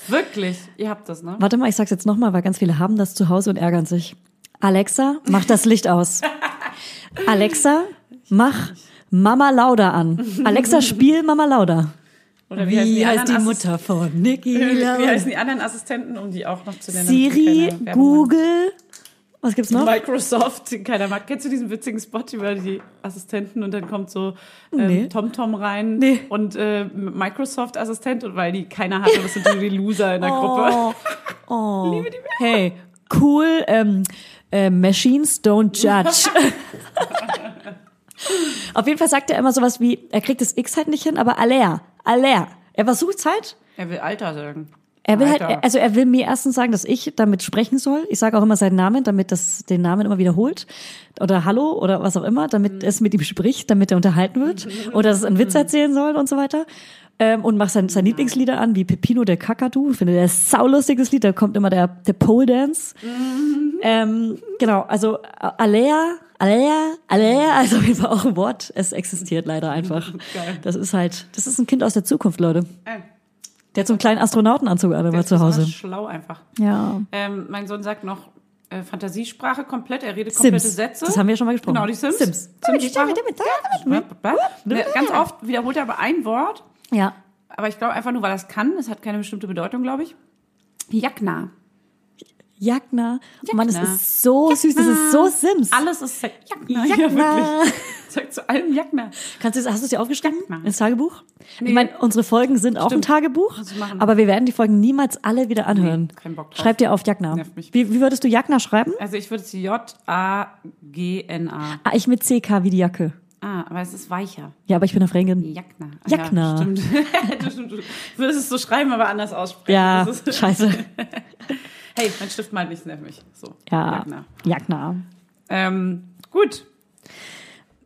Speaker 2: Wirklich. Ihr habt das, ne?
Speaker 1: Warte mal, ich sag's jetzt nochmal, weil ganz viele haben das zu Hause und ärgern sich. Alexa, mach das Licht aus. Alexa, mach Mama Lauda an. Alexa, spiel Mama Lauda.
Speaker 2: Oder wie, heißen die, anderen Assist-
Speaker 1: von Niki
Speaker 2: Wie heißen die anderen Assistenten, um die auch noch zu nennen?
Speaker 1: Siri? Google, was gibt's noch?
Speaker 2: Microsoft, keiner mag. Kennst du diesen witzigen Spot über die Assistenten und dann kommt so ähm,
Speaker 1: Nee.
Speaker 2: TomTom rein
Speaker 1: Nee.
Speaker 2: und äh, Microsoft-Assistent und weil die keiner hatte, das sind so die Loser in der Gruppe.
Speaker 1: Oh, oh. Hey, cool, ähm, äh, Machines don't judge. Auf jeden Fall sagt er immer sowas wie, er kriegt das X halt nicht hin, aber aller, aller. Er versucht's halt.
Speaker 2: Er will Alter sagen.
Speaker 1: Er will
Speaker 2: Alter.
Speaker 1: halt, also er will mir erstens sagen, dass ich damit sprechen soll. Ich sage auch immer seinen Namen, damit das den Namen immer wiederholt. Oder Hallo oder was auch immer, damit es mit ihm spricht, damit er unterhalten wird. Oder dass es einen Witz erzählen soll und so weiter. Ähm, und macht sein, sein Lieblingslieder an, wie Pepino der Kakadu. Ich finde, der ist saulustiges Lied, da kommt immer der, der Pole Dance. Ähm, genau, also äh, Alea, Alea, Alea, also auf jeden Fall auch ein Wort. Es existiert leider einfach.
Speaker 2: Geil.
Speaker 1: Das ist halt, das ist ein Kind aus der Zukunft, Leute.
Speaker 2: Äh,
Speaker 1: Der hat so einen kleinen Astronautenanzug an,
Speaker 2: ist
Speaker 1: zu Hause.
Speaker 2: besonders schlau einfach.
Speaker 1: Ja.
Speaker 2: Ähm, mein Sohn sagt noch äh, Fantasiesprache komplett. Er redet komplette
Speaker 1: Sims.
Speaker 2: Sätze.
Speaker 1: Das haben wir schon mal gesprochen.
Speaker 2: Genau, die Sims.
Speaker 1: Sims.
Speaker 2: Ja, Ganz oft wiederholt er aber ein Wort,
Speaker 1: Ja.
Speaker 2: aber ich glaube einfach nur, weil er es kann. Es hat keine bestimmte Bedeutung, glaube ich. Jakna.
Speaker 1: Jagna. Oh Mann, das
Speaker 2: Jagna.
Speaker 1: ist so süß. Das ist so Sims.
Speaker 2: Alles ist Jakna.
Speaker 1: Jakna.
Speaker 2: Ja, wirklich. Sagt zu allem Jakna.
Speaker 1: Kannst du, hast du es dir aufgeschrieben?
Speaker 2: Jagna.
Speaker 1: Ins Tagebuch?
Speaker 2: Nee.
Speaker 1: Ich meine, unsere Folgen sind auch ein
Speaker 2: Stimmt.
Speaker 1: Tagebuch, aber wir werden die Folgen niemals alle wieder anhören.
Speaker 2: Nee, kein Bock drauf.
Speaker 1: Schreib dir auf
Speaker 2: mich.
Speaker 1: Wie, wie würdest du Jagna schreiben?
Speaker 2: Also ich würde es J-A-G-N-A.
Speaker 1: Ah, ich mit CK wie die Jacke.
Speaker 2: Ah, aber es ist weicher.
Speaker 1: Ja, aber ich bin Fränkin.
Speaker 2: Jakna. Ah,
Speaker 1: Jakna.
Speaker 2: Ja, stimmt. Du- würdest es so schreiben, aber anders aussprechen.
Speaker 1: Ja,
Speaker 2: Das ist-
Speaker 1: scheiße.
Speaker 2: Hey, mein Stift meint nichts, nervt mich. So.
Speaker 1: Ja,
Speaker 2: Jakna.
Speaker 1: Jagna.
Speaker 2: Ähm, gut.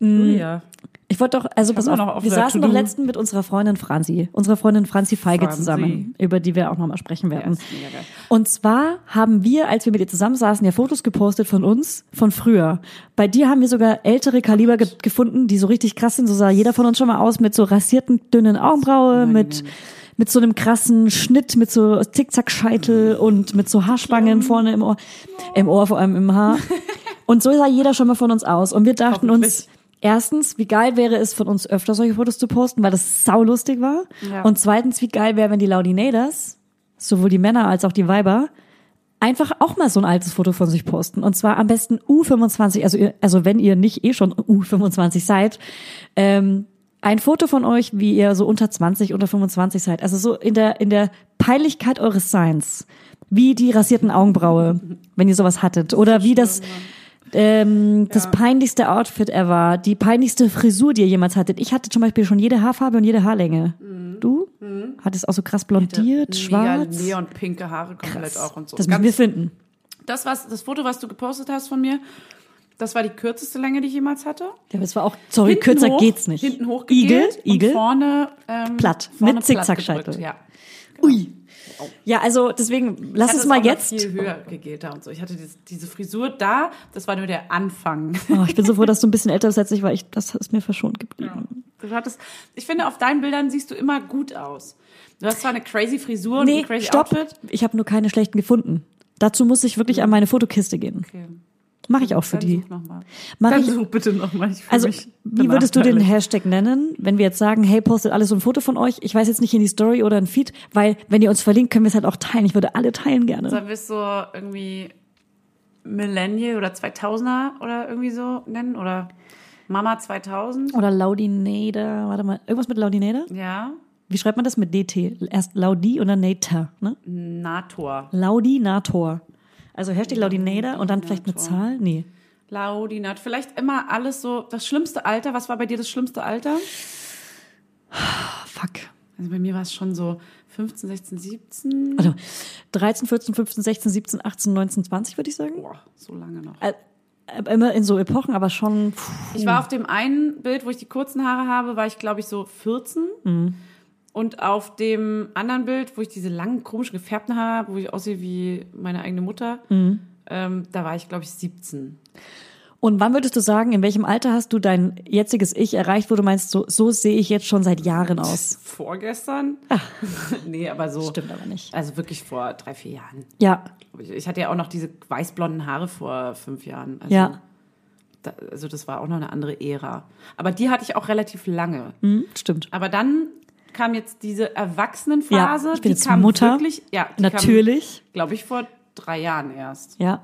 Speaker 2: Julia.
Speaker 1: Ich wollte doch, also pass
Speaker 2: wir
Speaker 1: auf,
Speaker 2: noch auf
Speaker 1: wir saßen doch letztens mit unserer Freundin Franzi, unserer Freundin Franzi Feige
Speaker 2: Franzi.
Speaker 1: zusammen, über die wir auch nochmal sprechen
Speaker 2: Ja,
Speaker 1: werden.
Speaker 2: geil.
Speaker 1: Und zwar haben wir, als wir mit ihr zusammensaßen, ja Fotos gepostet von uns von früher. Bei dir haben wir sogar ältere Kaliber ge gefunden, die so richtig krass sind. So sah jeder von uns schon mal aus mit so rasierten, dünnen Augenbraue, mit, mit so einem krassen Schnitt, mit so Zickzack-Scheitel und mit so Haarspangen vorne im Ohr, im Ohr, vor allem im Haar. Und so sah jeder schon mal von uns aus. Und wir dachten uns, erstens, wie geil wäre es von uns öfter solche Fotos zu posten, weil das saulustig war.
Speaker 2: Ja.
Speaker 1: Und zweitens, wie geil wäre, wenn die Laudinators, sowohl die Männer als auch die Weiber, einfach auch mal so ein altes Foto von sich posten. Und zwar am besten U25, also, ihr, also wenn ihr nicht eh schon U25 seid, ähm, ein Foto von euch, wie ihr so unter 20, unter 25 seid. Also so in der, in der Peinlichkeit eures Seins. Wie die rasierten Augenbraue, wenn ihr sowas hattet. Oder wie das, ähm, das peinlichste Outfit ever, die peinlichste Frisur, die ihr jemals hattet. Ich hatte zum Beispiel schon jede Haarfarbe und jede Haarlänge. Du? Hattest auch so krass blondiert, schwarz.
Speaker 2: Mega neonpinke Haare komplett auch und so.
Speaker 1: Das müssen wir finden.
Speaker 2: das, was, das Foto, was du gepostet hast von mir, das war die kürzeste Länge, die ich jemals hatte.
Speaker 1: Ja, aber es war auch, sorry,
Speaker 2: Hinten
Speaker 1: kürzer
Speaker 2: hoch,
Speaker 1: geht's nicht.
Speaker 2: Hinten hoch
Speaker 1: Igel, Igel.
Speaker 2: Und vorne, ähm,
Speaker 1: Platt,
Speaker 2: vorne
Speaker 1: mit Zickzackscheitel.
Speaker 2: Ja.
Speaker 1: Ui. Ja, also deswegen, lass uns mal jetzt.
Speaker 2: viel höher gegelter und so. Ich hatte diese, diese Frisur da, das war nur der Anfang.
Speaker 1: Oh, ich bin so froh, dass du ein bisschen älter bist als ich, weil ich, das ist mir verschont geblieben.
Speaker 2: Du hattest, ich finde, auf deinen Bildern siehst du immer gut aus. Du hast zwar eine crazy Frisur und
Speaker 1: Nee,
Speaker 2: ein crazy
Speaker 1: stopp.
Speaker 2: Outfit.
Speaker 1: Ich habe nur keine schlechten gefunden. Dazu muss ich wirklich an meine Fotokiste gehen.
Speaker 2: Okay.
Speaker 1: Mache ich auch für
Speaker 2: Dann
Speaker 1: die. Mach
Speaker 2: Dann
Speaker 1: ich-
Speaker 2: such bitte nochmal.
Speaker 1: Also, wie würdest du den Hashtag nennen, wenn wir jetzt sagen, hey, postet alles so ein Foto von euch? Ich weiß jetzt nicht in die Story oder ein Feed, weil wenn ihr uns verlinkt, können wir es halt auch teilen. Ich würde alle teilen gerne.
Speaker 2: Sollen wir es so irgendwie Millennial oder 2000er oder irgendwie so nennen? Oder Mama 2000?
Speaker 1: Oder Laudinator, warte mal, irgendwas mit Laudinator?
Speaker 2: Ja.
Speaker 1: Wie schreibt man das mit DT? Erst Laudi und dann Nator, ne?
Speaker 2: Nator.
Speaker 1: Laudinator. Also Hashtag Laudinator und dann vielleicht eine Zahl? Nee.
Speaker 2: Laudinat. Vielleicht immer alles so, das schlimmste Alter. Was war bei dir das schlimmste Alter?
Speaker 1: Fuck.
Speaker 2: Also bei mir war es schon so 15, 16, 17.
Speaker 1: Also 13, 14, 15, 16, 17, 18, 19, 20 würde ich sagen.
Speaker 2: Boah, so lange noch.
Speaker 1: Äh, äh, immer in so Epochen, aber schon. Puh.
Speaker 2: Ich war auf dem einen Bild, wo ich die kurzen Haare habe, war ich glaube ich so 14.
Speaker 1: Mhm.
Speaker 2: Und auf dem anderen Bild, wo ich diese langen, komischen, gefärbten Haare habe, wo ich aussehe wie meine eigene Mutter,
Speaker 1: Mhm.
Speaker 2: ähm, da war ich glaube ich 17.
Speaker 1: Und wann würdest du sagen, in welchem Alter hast du dein jetziges Ich erreicht, wo du meinst, so, so sehe ich jetzt schon seit Jahren aus?
Speaker 2: Vorgestern? nee, aber so.
Speaker 1: Stimmt aber nicht.
Speaker 2: Also wirklich vor drei, vier Jahren.
Speaker 1: Ja,
Speaker 2: Ich Ich hatte ja auch noch diese weißblonden Haare vor fünf Jahren. Also,
Speaker 1: ja.
Speaker 2: Da, also das war auch noch eine andere Ära. Aber die hatte ich auch relativ lange.
Speaker 1: Hm, stimmt.
Speaker 2: Aber dann kam jetzt diese Erwachsenenphase.
Speaker 1: Ja, ich bin
Speaker 2: die
Speaker 1: jetzt
Speaker 2: kam
Speaker 1: Mutter.
Speaker 2: Wirklich, ja,
Speaker 1: Natürlich.
Speaker 2: glaube ich, vor drei Jahren erst.
Speaker 1: Ja.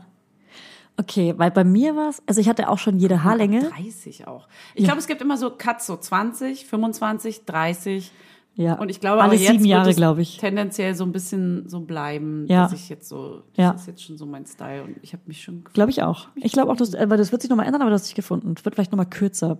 Speaker 1: Okay, weil bei mir war es, also ich hatte auch schon jede Haarlänge.
Speaker 2: 30 auch. Ich glaube, es gibt immer so Cuts, so 20, 25, 30.
Speaker 1: Ja.
Speaker 2: Und ich glaube,
Speaker 1: Alle sieben Jahre, glaube ich.
Speaker 2: tendenziell so ein bisschen so bleiben,
Speaker 1: Ja.
Speaker 2: dass ich jetzt so, das
Speaker 1: Ja.
Speaker 2: ist jetzt schon so mein Style und ich habe mich schon gefunden.
Speaker 1: Glaube ich auch. Ich glaube auch, dass, äh, weil das wird sich nochmal ändern, aber du hast dich gefunden. Es wird vielleicht nochmal kürzer.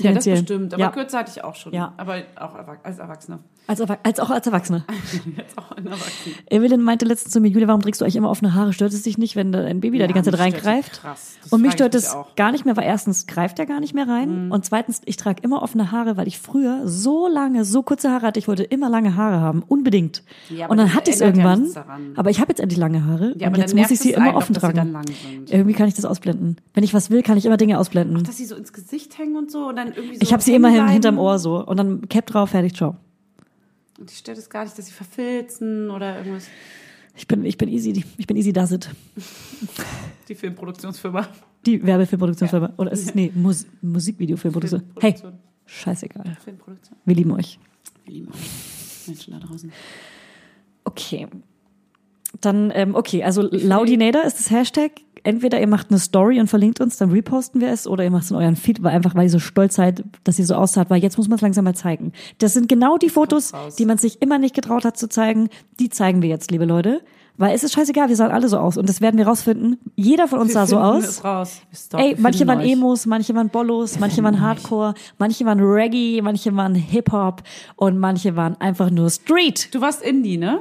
Speaker 2: Ja, das bestimmt. Aber
Speaker 1: Ja.
Speaker 2: kürzer hatte ich auch schon.
Speaker 1: Ja.
Speaker 2: Aber auch als Erwachsener.
Speaker 1: Als, Erwa- als auch als Erwachsene.
Speaker 2: Jetzt auch ein Erwachsener.
Speaker 1: Evelyn meinte letztens zu mir, Julia, warum trägst du eigentlich immer offene Haare? Stört es dich nicht, wenn ein Baby da die ganze Zeit reingreift?
Speaker 2: krass. Das
Speaker 1: und mich stört es.
Speaker 2: Mhm.
Speaker 1: gar nicht mehr, weil erstens greift er gar nicht mehr rein und zweitens, ich trage immer offene Haare, weil ich früher so lange, so kurze Haare hatte, ich wollte immer lange Haare haben, unbedingt.
Speaker 2: Ja,
Speaker 1: und dann hatte ich es
Speaker 2: ja
Speaker 1: irgendwann, aber ich habe jetzt endlich lange Haare
Speaker 2: Ja,
Speaker 1: und
Speaker 2: aber
Speaker 1: jetzt
Speaker 2: dann
Speaker 1: muss ich sie immer offen
Speaker 2: doch,
Speaker 1: tragen. Irgendwie kann ich das ausblenden. Wenn ich was will, kann ich immer Dinge ausblenden.
Speaker 2: Dass sie so ins Gesicht hängen und so und dann irgendwie so.
Speaker 1: ich habe sie immerhin hinterm Ohr so und dann Cap drauf, fertig, ciao.
Speaker 2: Und ich stört es gar nicht, dass sie verfilzen oder irgendwas.
Speaker 1: Ich bin, ich bin easy, ich bin easy does it.
Speaker 2: Die Filmproduktionsfirma.
Speaker 1: Die Werbefilmproduktionsfirma. Oder ist es, nee, Mus Musikvideofilmproduktion. Hey, scheißegal.
Speaker 2: Filmproduktion.
Speaker 1: Wir lieben euch.
Speaker 2: Wir lieben euch. Menschen da draußen.
Speaker 1: Okay. Dann, ähm, okay, also Laudinator ist das Hashtag. Entweder ihr macht eine Story und verlinkt uns, dann reposten wir es, oder ihr macht es in euren Feed, weil einfach, weil ihr so stolz seid, dass ihr so aussah, weil jetzt muss man es langsam mal zeigen. Das sind genau die Fotos, die man sich immer nicht getraut hat zu zeigen. Die zeigen wir jetzt, liebe Leute. Weil es ist scheißegal, wir sahen alle so aus und das werden wir rausfinden. Jeder von uns sah so aus.
Speaker 2: Wir stalken-
Speaker 1: Ey, manche waren
Speaker 2: euch.
Speaker 1: Emos, manche waren Bollos, manche waren Hardcore, manche waren Reggae, manche waren Hip-Hop und manche waren einfach nur Street.
Speaker 2: Du warst Indie, ne?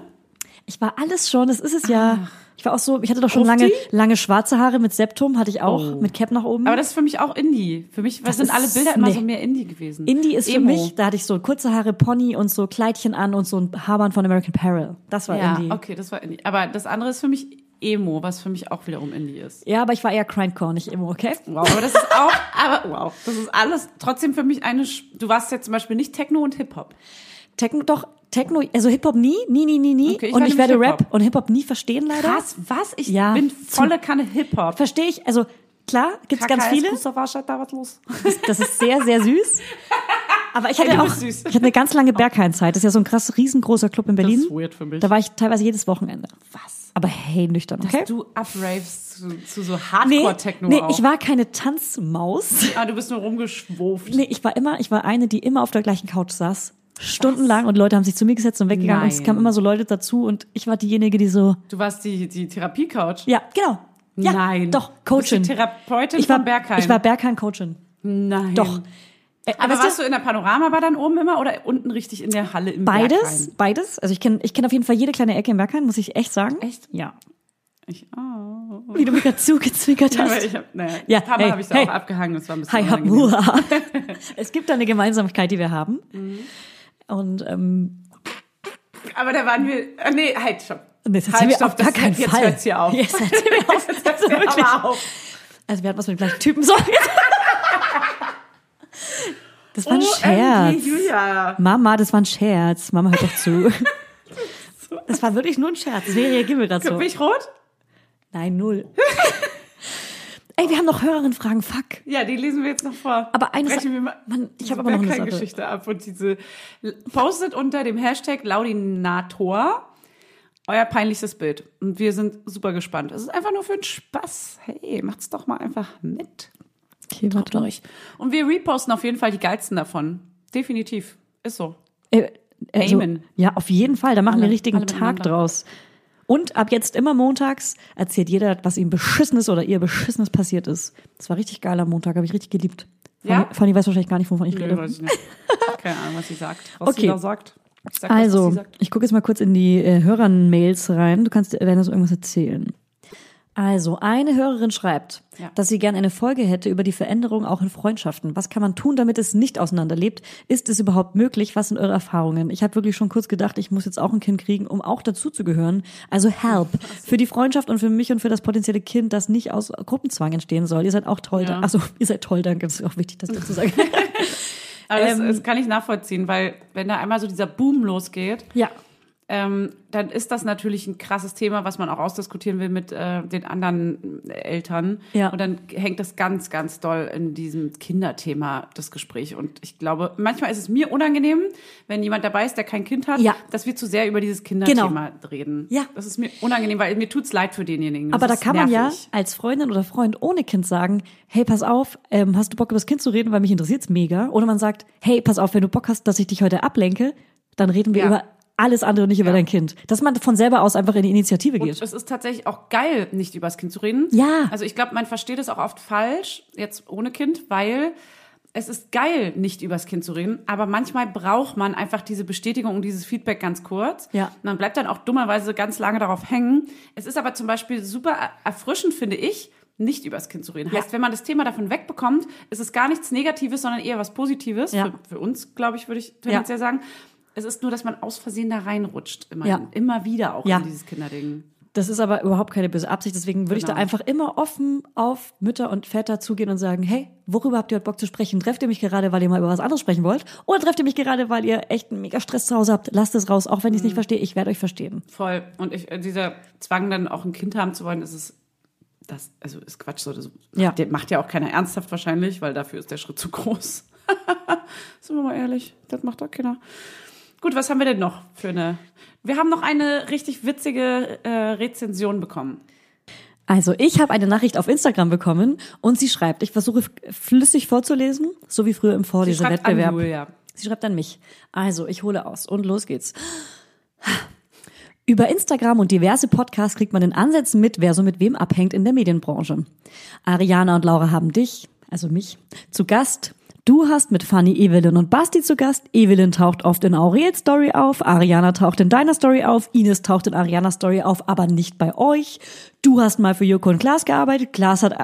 Speaker 1: Ich war alles schon, das ist es ja. Ich war auch so, ich hatte doch schon
Speaker 2: Grufti?
Speaker 1: lange, lange schwarze Haare mit Septum, hatte ich auch,
Speaker 2: Oh.
Speaker 1: mit Cap nach oben.
Speaker 2: Aber das ist für mich auch Indie. Für mich
Speaker 1: Das
Speaker 2: sind alle Bilder immer
Speaker 1: nee.
Speaker 2: so mehr Indie gewesen.
Speaker 1: Indie ist für
Speaker 2: Emo.
Speaker 1: mich, da hatte ich so kurze Haare, Pony und so Kleidchen an und so ein Haarband von American Apparel. Das war
Speaker 2: Ja,
Speaker 1: Indie.
Speaker 2: okay, das war Indie. Aber das andere ist für mich Emo, was für mich auch wiederum Indie ist.
Speaker 1: Ja, aber ich war eher Grindcore, nicht Emo, okay?
Speaker 2: Wow, aber das ist auch, aber wow, das ist alles trotzdem für mich eine, du warst ja zum Beispiel nicht Techno und Hip-Hop.
Speaker 1: Techno, doch, Techno, also Hip-Hop nie, nie, nie, nie, nie.
Speaker 2: Okay, ich
Speaker 1: und ich werde Rap und Hip-Hop nie verstehen, leider.
Speaker 2: Krass, was? Ich
Speaker 1: Ja,
Speaker 2: bin volle Kanne Hip-Hop.
Speaker 1: Verstehe ich, also klar, gibt's ganz viele.
Speaker 2: da was los.
Speaker 1: Das ist sehr, sehr süß. Aber ich hatte
Speaker 2: Ey, du
Speaker 1: auch, ich hatte eine ganz lange Berghain-Zeit. Das ist ja so ein krass riesengroßer Club in Berlin.
Speaker 2: ist weird für mich.
Speaker 1: Da war ich teilweise jedes Wochenende.
Speaker 2: Was?
Speaker 1: Aber hey, nüchtern, okay?
Speaker 2: Dass du upravest zu, zu so
Speaker 1: nee,
Speaker 2: Hardcore-Techno
Speaker 1: nee,
Speaker 2: auch.
Speaker 1: ich war keine Tanzmaus.
Speaker 2: ah, du bist nur rumgeschwuft.
Speaker 1: Nee, ich war immer, ich war eine, die immer auf der gleichen Couch saß. Stundenlang und Leute haben sich zu mir gesetzt und weggegangen und es
Speaker 2: Nein.
Speaker 1: kamen immer so Leute dazu und ich war diejenige, die so,
Speaker 2: Du warst die, die Therapie-Couch.
Speaker 1: ja, genau. Ja,
Speaker 2: Nein.
Speaker 1: Doch,
Speaker 2: Du bist
Speaker 1: Coachin.
Speaker 2: Therapeutin
Speaker 1: ich war,
Speaker 2: von Berghain.
Speaker 1: Ich war Berghain-Coachin.
Speaker 2: Nein.
Speaker 1: Doch. Äh,
Speaker 2: Aber
Speaker 1: du,
Speaker 2: warst du in der Panorama dann oben immer oder unten richtig in der Halle im
Speaker 1: Beides,
Speaker 2: Berghain?
Speaker 1: beides. Also ich kenne ich kenn auf jeden Fall jede kleine Ecke in Berghain, muss ich echt sagen.
Speaker 2: Echt?
Speaker 1: Ja.
Speaker 2: Ich, oh.
Speaker 1: Wie du mich
Speaker 2: Ja, aber
Speaker 1: hast.
Speaker 2: ich hab, naja,
Speaker 1: Ja,
Speaker 2: ein paar Mal
Speaker 1: hey,
Speaker 2: habe ich da
Speaker 1: hey.
Speaker 2: auch abgehangen. Das war ein bisschen
Speaker 1: Hi, hab. Es gibt da eine Gemeinsamkeit, die wir haben. Und ähm,
Speaker 2: Aber da waren wir, äh, nee, halt, stopp.
Speaker 1: das
Speaker 2: Halt,
Speaker 1: erzählen wir auf gar
Speaker 2: das-
Speaker 1: keinen
Speaker 2: jetzt
Speaker 1: Fall.
Speaker 2: hört's hier auf.
Speaker 1: Jetzt erzählen wir auf.
Speaker 2: Jetzt hört's
Speaker 1: Also
Speaker 2: hier aber auf.
Speaker 1: Also wir hatten was mit dem gleichen Typen so. Das war ein
Speaker 2: OMG,
Speaker 1: Scherz.
Speaker 2: Julia.
Speaker 1: Mama, das war ein Scherz. Mama, hört doch zu. Das war wirklich nur ein Scherz. Reagieren wir gerade so.
Speaker 2: Bin ich rot?
Speaker 1: Nein, null. Ey, wir haben noch Hörerinnenfragen, fuck.
Speaker 2: Ja, die lesen wir jetzt noch vor.
Speaker 1: Aber eine
Speaker 2: wir mal
Speaker 1: Mann, ich habe aber noch eine Sache.
Speaker 2: Berghain-Geschichte ab und diese postet unter dem Hashtag Laudinator euer peinlichstes Bild. Und wir sind super gespannt. Es ist einfach nur für den Spaß. Hey, macht's doch mal einfach mit.
Speaker 1: Okay, warte
Speaker 2: euch. Und wir reposten auf jeden Fall die geilsten davon. Definitiv. Ist so.
Speaker 1: Äh, also,
Speaker 2: Amen.
Speaker 1: Ja, auf jeden Fall. Da machen wir
Speaker 2: Alle-
Speaker 1: einen richtigen Tag draus. Und ab jetzt immer montags erzählt jeder, was ihm beschissenes oder ihr beschissenes passiert ist. Das war richtig geil am Montag, habe ich richtig geliebt.
Speaker 2: Ja?
Speaker 1: Fanny, Fanny weiß wahrscheinlich gar nicht, wovon ich rede.
Speaker 2: weiß ich nicht. Keine Ahnung, was sie sagt. Was
Speaker 1: Okay.
Speaker 2: sie da sagt. Sag das,
Speaker 1: Also, ich gucke jetzt mal kurz in die äh, Hörern-Mails rein. Du kannst Werner so irgendwas erzählen. Also, eine Hörerin schreibt,
Speaker 2: Ja.
Speaker 1: dass sie gerne eine Folge hätte über die Veränderung auch in Freundschaften. Was kann man tun, damit es nicht auseinanderlebt? Ist es überhaupt möglich? Was sind eure Erfahrungen? Ich habe wirklich schon kurz gedacht, ich muss jetzt auch ein Kind kriegen, um auch dazu zu gehören. Also help. Für die Freundschaft und für mich und für das potenzielle Kind, das nicht aus Gruppenzwang entstehen soll. Ihr seid auch toll.
Speaker 2: Ja.
Speaker 1: Also, ihr seid toll, danke. Das ist auch wichtig, das dazu sagen.
Speaker 2: Aber das,
Speaker 1: ähm,
Speaker 2: das kann ich nachvollziehen, weil wenn da einmal so dieser Boom losgeht,
Speaker 1: ja.
Speaker 2: Ähm, dann ist das natürlich ein krasses Thema, was man auch ausdiskutieren will mit äh, den anderen Eltern.
Speaker 1: Ja.
Speaker 2: Und dann hängt das ganz, ganz doll in diesem Kinderthema, das Gespräch. Und ich glaube, manchmal ist es mir unangenehm, wenn jemand dabei ist, der kein Kind hat,
Speaker 1: Ja. Genau.
Speaker 2: dass wir zu sehr über dieses Kinderthema reden.
Speaker 1: Ja.
Speaker 2: Das ist mir unangenehm, weil mir tut's leid für denjenigen. Das
Speaker 1: Aber da kann man ja
Speaker 2: nervig.
Speaker 1: als Freundin oder Freund ohne Kind sagen, hey, pass auf, ähm, hast du Bock über das Kind zu reden, weil mich interessiert's mega. Oder man sagt, hey, pass auf, wenn du Bock hast, dass ich dich heute ablenke, dann reden wir
Speaker 2: Ja.
Speaker 1: über alles andere, nicht über
Speaker 2: Ja.
Speaker 1: dein Kind. Dass man von selber aus einfach in die Initiative geht.
Speaker 2: Und es ist tatsächlich auch geil, nicht über das Kind zu reden.
Speaker 1: Ja.
Speaker 2: Also ich glaube, man versteht es auch oft falsch, jetzt ohne Kind, weil es ist geil, nicht über das Kind zu reden, aber manchmal braucht man einfach diese Bestätigung und dieses Feedback ganz kurz.
Speaker 1: Ja.
Speaker 2: Und man bleibt dann auch dummerweise ganz lange darauf hängen. Es ist aber zum Beispiel super er- erfrischend, finde ich, nicht über das Kind zu reden. Heißt, wenn man das Thema davon wegbekommt, ist es gar nichts Negatives, sondern eher was Positives.
Speaker 1: Ja.
Speaker 2: Für, für uns, glaube ich, würde ich tendenziell sagen. Es ist nur, dass man aus Versehen da reinrutscht. Immer,
Speaker 1: Ja.
Speaker 2: immer wieder auch
Speaker 1: Ja.
Speaker 2: in dieses Kinderding.
Speaker 1: Das ist aber überhaupt keine böse Absicht. Deswegen würde ich da
Speaker 2: Genau.
Speaker 1: einfach immer offen auf Mütter und Väter zugehen und sagen, hey, worüber habt ihr heute Bock zu sprechen? Trefft ihr mich gerade, weil ihr mal über was anderes sprechen wollt? Oder trefft ihr mich gerade, weil ihr echt einen mega Stress zu Hause habt? Lasst es raus, auch wenn ich es nicht
Speaker 2: Mhm.
Speaker 1: verstehe. Ich werde euch verstehen.
Speaker 2: Voll. Und ich, äh, dieser Zwang, dann auch ein Kind haben zu wollen, ist es, das, also ist Quatsch. So, das
Speaker 1: Ja.
Speaker 2: der macht ja auch keiner ernsthaft wahrscheinlich, weil dafür ist der Schritt zu groß. Sind wir mal ehrlich, das macht doch keiner. Gut, was haben wir denn noch für eine? Wir haben noch eine richtig witzige äh, Rezension bekommen.
Speaker 1: Also, ich habe eine Nachricht auf Instagram bekommen und sie schreibt, ich versuche flüssig vorzulesen, so wie früher im
Speaker 2: Sie
Speaker 1: Vorlesewettbewerb.
Speaker 2: Julia.
Speaker 1: Sie schreibt an mich. Also, ich hole aus und los geht's. Über Instagram und diverse Podcasts kriegt man in Ansätzen mit, wer so mit wem abhängt in der Medienbranche. Ariana und Laura haben dich, also mich, zu Gast. Du hast mit Fanny, Evelyn und Basti zu Gast. Evelyn taucht oft in Aurels Story auf, Ariana taucht in deiner Story auf, Ines taucht in Arianas Story auf, aber nicht bei euch. Du hast mal für Joko und Klaas gearbeitet, Klaas hat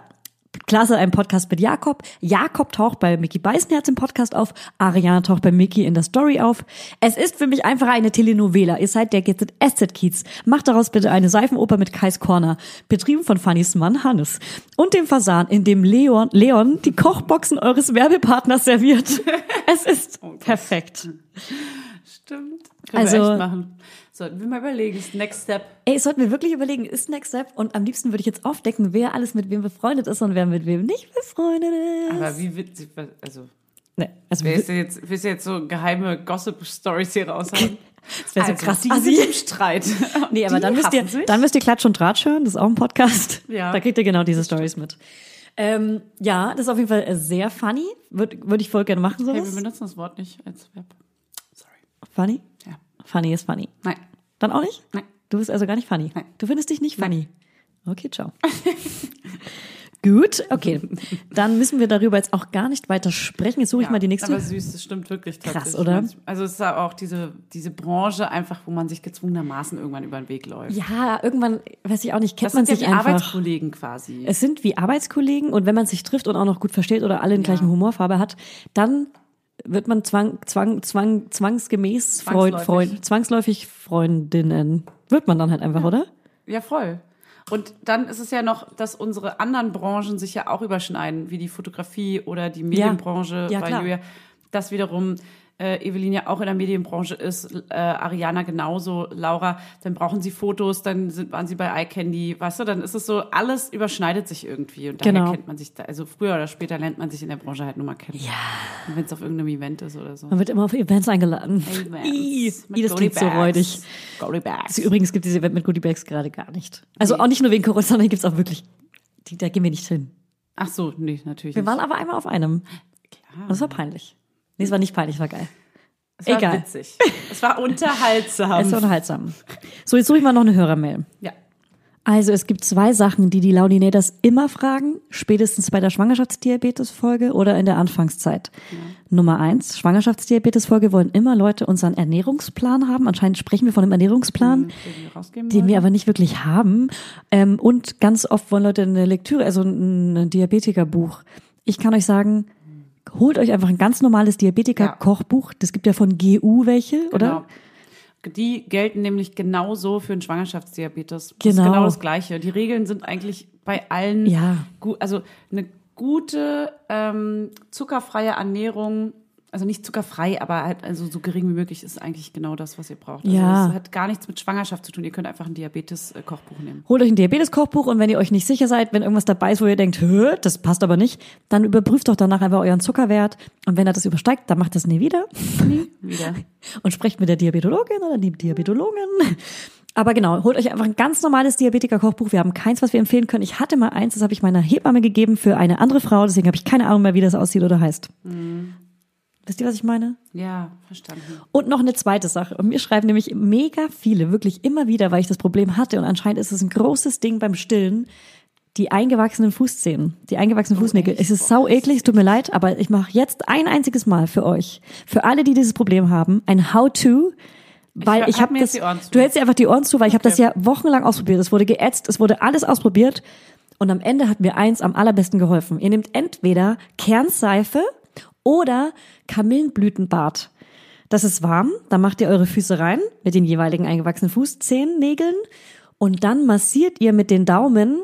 Speaker 1: Klaas hat einen Podcast mit Jakob. Jakob taucht bei Mickey Beißenherz im Podcast auf. Ariana taucht bei Mickey in der Story auf. Es ist für mich einfach eine Telenovela. Ihr seid der GZSZ-Kiez. Macht daraus bitte eine Seifenoper mit Kais Corner. Betrieben von Fannys Mann Hannes. Und dem Fasan, in dem Leon, Leon die Kochboxen eures Werbepartners serviert. Es ist perfekt.
Speaker 2: Stimmt. Können
Speaker 1: Also-
Speaker 2: wir echt machen. Sollten wir mal überlegen. Das Next Step.
Speaker 1: Ey, sollten wir wirklich überlegen, ist Next Step? Und am liebsten würde ich jetzt aufdecken, wer alles mit wem befreundet ist und wer mit wem nicht befreundet ist.
Speaker 2: Aber wie witzig, also,
Speaker 1: nee, also
Speaker 2: willst du jetzt, willst du jetzt so geheime Gossip-Stories hier raushauen?
Speaker 1: das wäre so
Speaker 2: Also,
Speaker 1: krass.
Speaker 2: Die
Speaker 1: assi.
Speaker 2: sind im Streit.
Speaker 1: Nee, aber
Speaker 2: Die
Speaker 1: dann müsst, ihr,
Speaker 2: sich.
Speaker 1: dann müsst ihr Klatsch und Tratsch hören, das ist auch ein Podcast.
Speaker 2: Ja.
Speaker 1: Da kriegt ihr genau diese Stories mit. Ähm, ja, das ist auf jeden Fall sehr funny. Würde würd ich voll gerne machen,
Speaker 2: Hey, wir
Speaker 1: sowas.
Speaker 2: benutzen das Wort nicht als Verb. Sorry.
Speaker 1: funny?
Speaker 2: Ja.
Speaker 1: Funny ist funny.
Speaker 2: Nein.
Speaker 1: Dann auch nicht?
Speaker 2: Nein.
Speaker 1: Du bist also gar nicht funny.
Speaker 2: Nein.
Speaker 1: Du findest dich nicht funny. Okay, ciao. Gut, okay. Dann müssen wir darüber jetzt auch gar nicht weiter sprechen. Jetzt suche ich mal die nächste.
Speaker 2: Aber süß, das stimmt wirklich.
Speaker 1: Krass, oder?
Speaker 2: Also es ist ja auch diese, diese Branche einfach, wo man sich gezwungenermaßen irgendwann über den Weg läuft.
Speaker 1: ja, irgendwann, weiß ich auch nicht, kennt
Speaker 2: das
Speaker 1: man
Speaker 2: sind
Speaker 1: sich
Speaker 2: ja
Speaker 1: einfach.
Speaker 2: Arbeitskollegen quasi.
Speaker 1: Es sind wie Arbeitskollegen und wenn man sich trifft und auch noch gut versteht oder alle den gleichen Humorfarbe hat, dann wird man zwang, zwang, zwang, zwangsgemäß Freund,
Speaker 2: Zwangsläufig.
Speaker 1: Freund, zwangsläufig Freundinnen. Wird man dann halt einfach, oder?
Speaker 2: Ja, voll. Und dann ist es ja noch, dass unsere anderen Branchen sich ja auch überschneiden, wie die Fotografie oder die Medienbranche
Speaker 1: Ja,
Speaker 2: bei
Speaker 1: klar.
Speaker 2: Julia. Das wiederum äh, Evelyn ja auch in der Medienbranche ist, äh, Ariana genauso, Laura, dann brauchen sie Fotos, dann sind, waren sie bei iCandy, weißt du, dann ist es so, alles überschneidet sich irgendwie und daher
Speaker 1: Genau.
Speaker 2: kennt man sich da, also früher oder später lernt man sich in der Branche halt nur mal kennen.
Speaker 1: Ja.
Speaker 2: Wenn es auf irgendeinem Event ist oder so.
Speaker 1: Man wird immer auf Events eingeladen.
Speaker 2: Events
Speaker 1: Ih, das klingt so
Speaker 2: Bags.
Speaker 1: räudig.
Speaker 2: Goodie Bags.
Speaker 1: Also übrigens gibt es dieses Event mit Goodie Bags gerade gar nicht. Also auch nicht nur wegen Corona, sondern gibt es auch wirklich, die, da gehen wir nicht hin.
Speaker 2: Ach so, nee, natürlich
Speaker 1: Wir
Speaker 2: nicht.
Speaker 1: waren aber einmal auf einem. Und das war peinlich. Nee, es war nicht peinlich, es war geil.
Speaker 2: Es war
Speaker 1: egal.
Speaker 2: witzig. Es war unterhaltsam.
Speaker 1: Es war unterhaltsam. So, jetzt suche ich mal noch eine Hörermail.
Speaker 2: ja.
Speaker 1: Also es gibt zwei Sachen, die die Laudinators immer fragen, spätestens bei der Schwangerschaftsdiabetes-Folge oder in der Anfangszeit. Nummer eins, Schwangerschaftsdiabetes-Folge wollen immer Leute unseren Ernährungsplan haben. Anscheinend sprechen wir von einem Ernährungsplan,
Speaker 2: Den wir rausgeben
Speaker 1: den wir aber nicht wirklich haben. Ähm, und ganz oft wollen Leute eine Lektüre, also ein Diabetikerbuch. Ich kann euch sagen, holt euch einfach ein ganz normales Diabetiker-Kochbuch. Das gibt ja von GU welche, oder?
Speaker 2: Genau. Die gelten nämlich genauso für den Schwangerschaftsdiabetes. Das
Speaker 1: Genau.
Speaker 2: ist genau das Gleiche. Die Regeln sind eigentlich bei allen
Speaker 1: Ja.
Speaker 2: gut, also eine gute ähm, zuckerfreie Ernährung, also nicht zuckerfrei, aber halt also so gering wie möglich ist eigentlich genau das, was ihr braucht. Also
Speaker 1: Ja.
Speaker 2: das hat gar nichts mit Schwangerschaft zu tun. Ihr könnt einfach ein Diabetes-Kochbuch nehmen.
Speaker 1: Holt euch ein Diabetes-Kochbuch und wenn ihr euch nicht sicher seid, wenn irgendwas dabei ist, wo ihr denkt, Hö, das passt aber nicht, dann überprüft doch danach einfach euren Zuckerwert und wenn er das übersteigt, dann macht das nie wieder
Speaker 2: Nie wieder.
Speaker 1: und sprecht mit der Diabetologin oder dem Diabetologen. Aber genau, holt euch einfach ein ganz normales Diabetiker-Kochbuch. Wir haben keins, was wir empfehlen können. Ich hatte mal eins, das habe ich meiner Hebamme gegeben für eine andere Frau, deswegen habe ich keine Ahnung mehr, wie das aussieht oder heißt. Wisst ihr, was ich meine?
Speaker 2: Ja, verstanden.
Speaker 1: Und noch eine zweite Sache. Und mir schreiben nämlich mega viele, wirklich immer wieder, weil ich das Problem hatte. Und anscheinend ist es ein großes Ding beim Stillen. Die eingewachsenen Fußzehen, die eingewachsenen Fußnägel. Es ist sau eklig, es tut mir leid, aber ich mache jetzt ein einziges Mal für euch, für alle, die dieses Problem haben, ein How-to, weil ich,
Speaker 2: halt
Speaker 1: habe
Speaker 2: mir
Speaker 1: das. Du hältst dir einfach die Ohren zu, weil ich habe das
Speaker 2: Okay.
Speaker 1: ja wochenlang ausprobiert. Es wurde geätzt, es wurde alles ausprobiert und am Ende hat mir eins am allerbesten geholfen. Ihr nehmt entweder Kernseife oder Kamillenblütenbad. Das ist warm, da macht ihr eure Füße rein mit den jeweiligen eingewachsenen Fußzehennägeln und dann massiert ihr mit den Daumen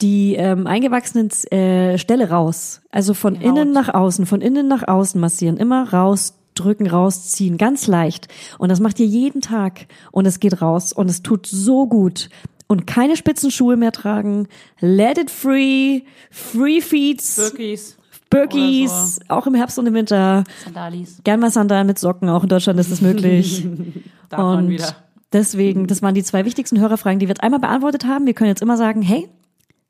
Speaker 1: die ähm, eingewachsenen äh, Stelle raus. Also von
Speaker 2: Die
Speaker 1: innen
Speaker 2: Haut.
Speaker 1: nach außen, von innen nach außen massieren. Immer rausdrücken, rausziehen. Ganz leicht. Und das macht ihr jeden Tag. Und es geht raus. Und es tut so gut. Und keine spitzen Schuhe mehr tragen. Let it free. Free feets.
Speaker 2: Birkis,
Speaker 1: Birkies.
Speaker 2: Oder
Speaker 1: Auch im Herbst und im Winter.
Speaker 2: Sandalis.
Speaker 1: Gern mal Sandalen mit Socken. Auch in Deutschland ist das möglich.
Speaker 2: Man
Speaker 1: und
Speaker 2: wieder.
Speaker 1: deswegen, das waren die zwei wichtigsten Hörerfragen, die wir jetzt einmal beantwortet haben. Wir können jetzt immer sagen, hey,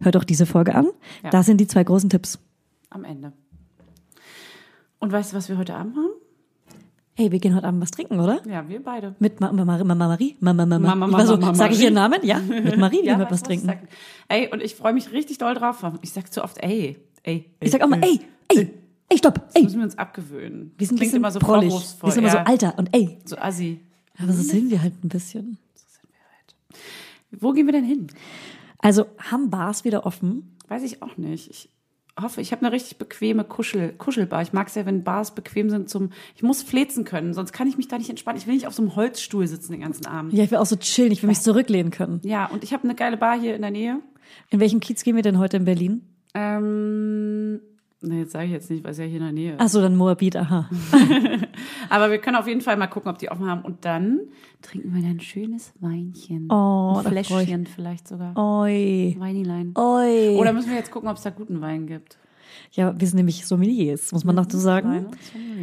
Speaker 1: hör doch diese Folge an.
Speaker 2: Ja.
Speaker 1: Da sind die zwei großen Tipps.
Speaker 2: Am Ende. Und weißt du, was wir heute Abend machen?
Speaker 1: Hey, wir gehen heute Abend was trinken, oder?
Speaker 2: Ja, wir beide.
Speaker 1: Mit Ma Mama, Mama Marie? Mama, Mama.
Speaker 2: Mama,
Speaker 1: ich war so,
Speaker 2: Mama,
Speaker 1: sag ich
Speaker 2: Marie.
Speaker 1: ihren Namen? Ja, mit Marie gehen wir was trinken.
Speaker 2: Ey, und ich freue mich richtig doll drauf. Ich sag zu oft, ey, ey.
Speaker 1: Ich sag auch mal, ey, ey, ey, stopp,
Speaker 2: Das
Speaker 1: ey.
Speaker 2: müssen wir uns abgewöhnen.
Speaker 1: Wir sind
Speaker 2: Klingt immer so
Speaker 1: prollig. Wir sind immer so alter und ey.
Speaker 2: So assi.
Speaker 1: Aber so sind wir halt ein bisschen.
Speaker 2: Wo gehen wir denn hin?
Speaker 1: Also, haben Bars wieder offen?
Speaker 2: Weiß ich auch nicht. Ich hoffe, ich habe eine richtig bequeme Kuschel, Kuschelbar. Ich mag es ja, wenn Bars bequem sind zum. Ich muss flezen können, sonst kann ich mich da nicht entspannen. Ich will nicht auf so einem Holzstuhl sitzen den ganzen Abend.
Speaker 1: Ja, ich will auch so chillen, ich will mich zurücklehnen können.
Speaker 2: Ja, und ich habe eine geile Bar hier in der Nähe.
Speaker 1: In welchem Kiez gehen wir denn heute in Berlin?
Speaker 2: Ähm, ne, jetzt sage ich jetzt nicht, weil es ja hier in der Nähe ist.
Speaker 1: Ach so, dann Moabit, aha.
Speaker 2: Aber wir können auf jeden Fall mal gucken, ob die offen haben. Und dann trinken wir ein schönes Weinchen.
Speaker 1: Oh,
Speaker 2: ein
Speaker 1: ich-
Speaker 2: Fläschchen vielleicht sogar.
Speaker 1: Oi.
Speaker 2: Weinilein.
Speaker 1: Oi.
Speaker 2: Oder müssen wir jetzt gucken, ob es da guten Wein gibt?
Speaker 1: Ja, wir sind nämlich Sommeliers, muss man dazu sagen.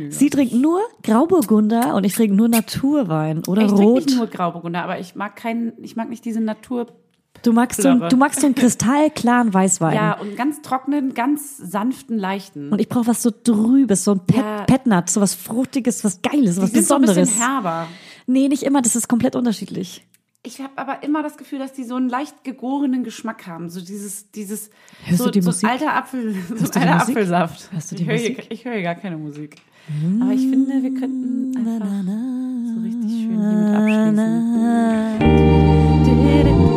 Speaker 1: Sie trinkt nur Grauburgunder und ich trinke nur Naturwein oder
Speaker 2: Ich trinke
Speaker 1: Rot.
Speaker 2: nicht nur Grauburgunder, aber ich mag keinen, ich mag nicht diese Natur.
Speaker 1: Du magst so, du magst so einen kristallklaren Weißwein.
Speaker 2: Ja, und ganz trockenen, ganz sanften, leichten.
Speaker 1: Und ich brauche was so drübes, so ein Pet,
Speaker 2: Ja.
Speaker 1: Petnat, so was Fruchtiges, was Geiles, was
Speaker 2: die sind so ein
Speaker 1: Besonderes.
Speaker 2: bisschen herber.
Speaker 1: nee, nicht immer, das ist komplett unterschiedlich.
Speaker 2: Ich habe aber immer das Gefühl, dass die so einen leicht gegorenen Geschmack haben. So dieses, dieses,
Speaker 1: Hörst
Speaker 2: so,
Speaker 1: du die
Speaker 2: so
Speaker 1: Musik?
Speaker 2: alter Apfel, so
Speaker 1: Hörst die
Speaker 2: alter? Apfelsaft.
Speaker 1: Hörst du die
Speaker 2: ich höre
Speaker 1: Musik?
Speaker 2: ich höre hier gar keine Musik. Aber ich finde, wir könnten einfach so richtig schön hiermit abschließen.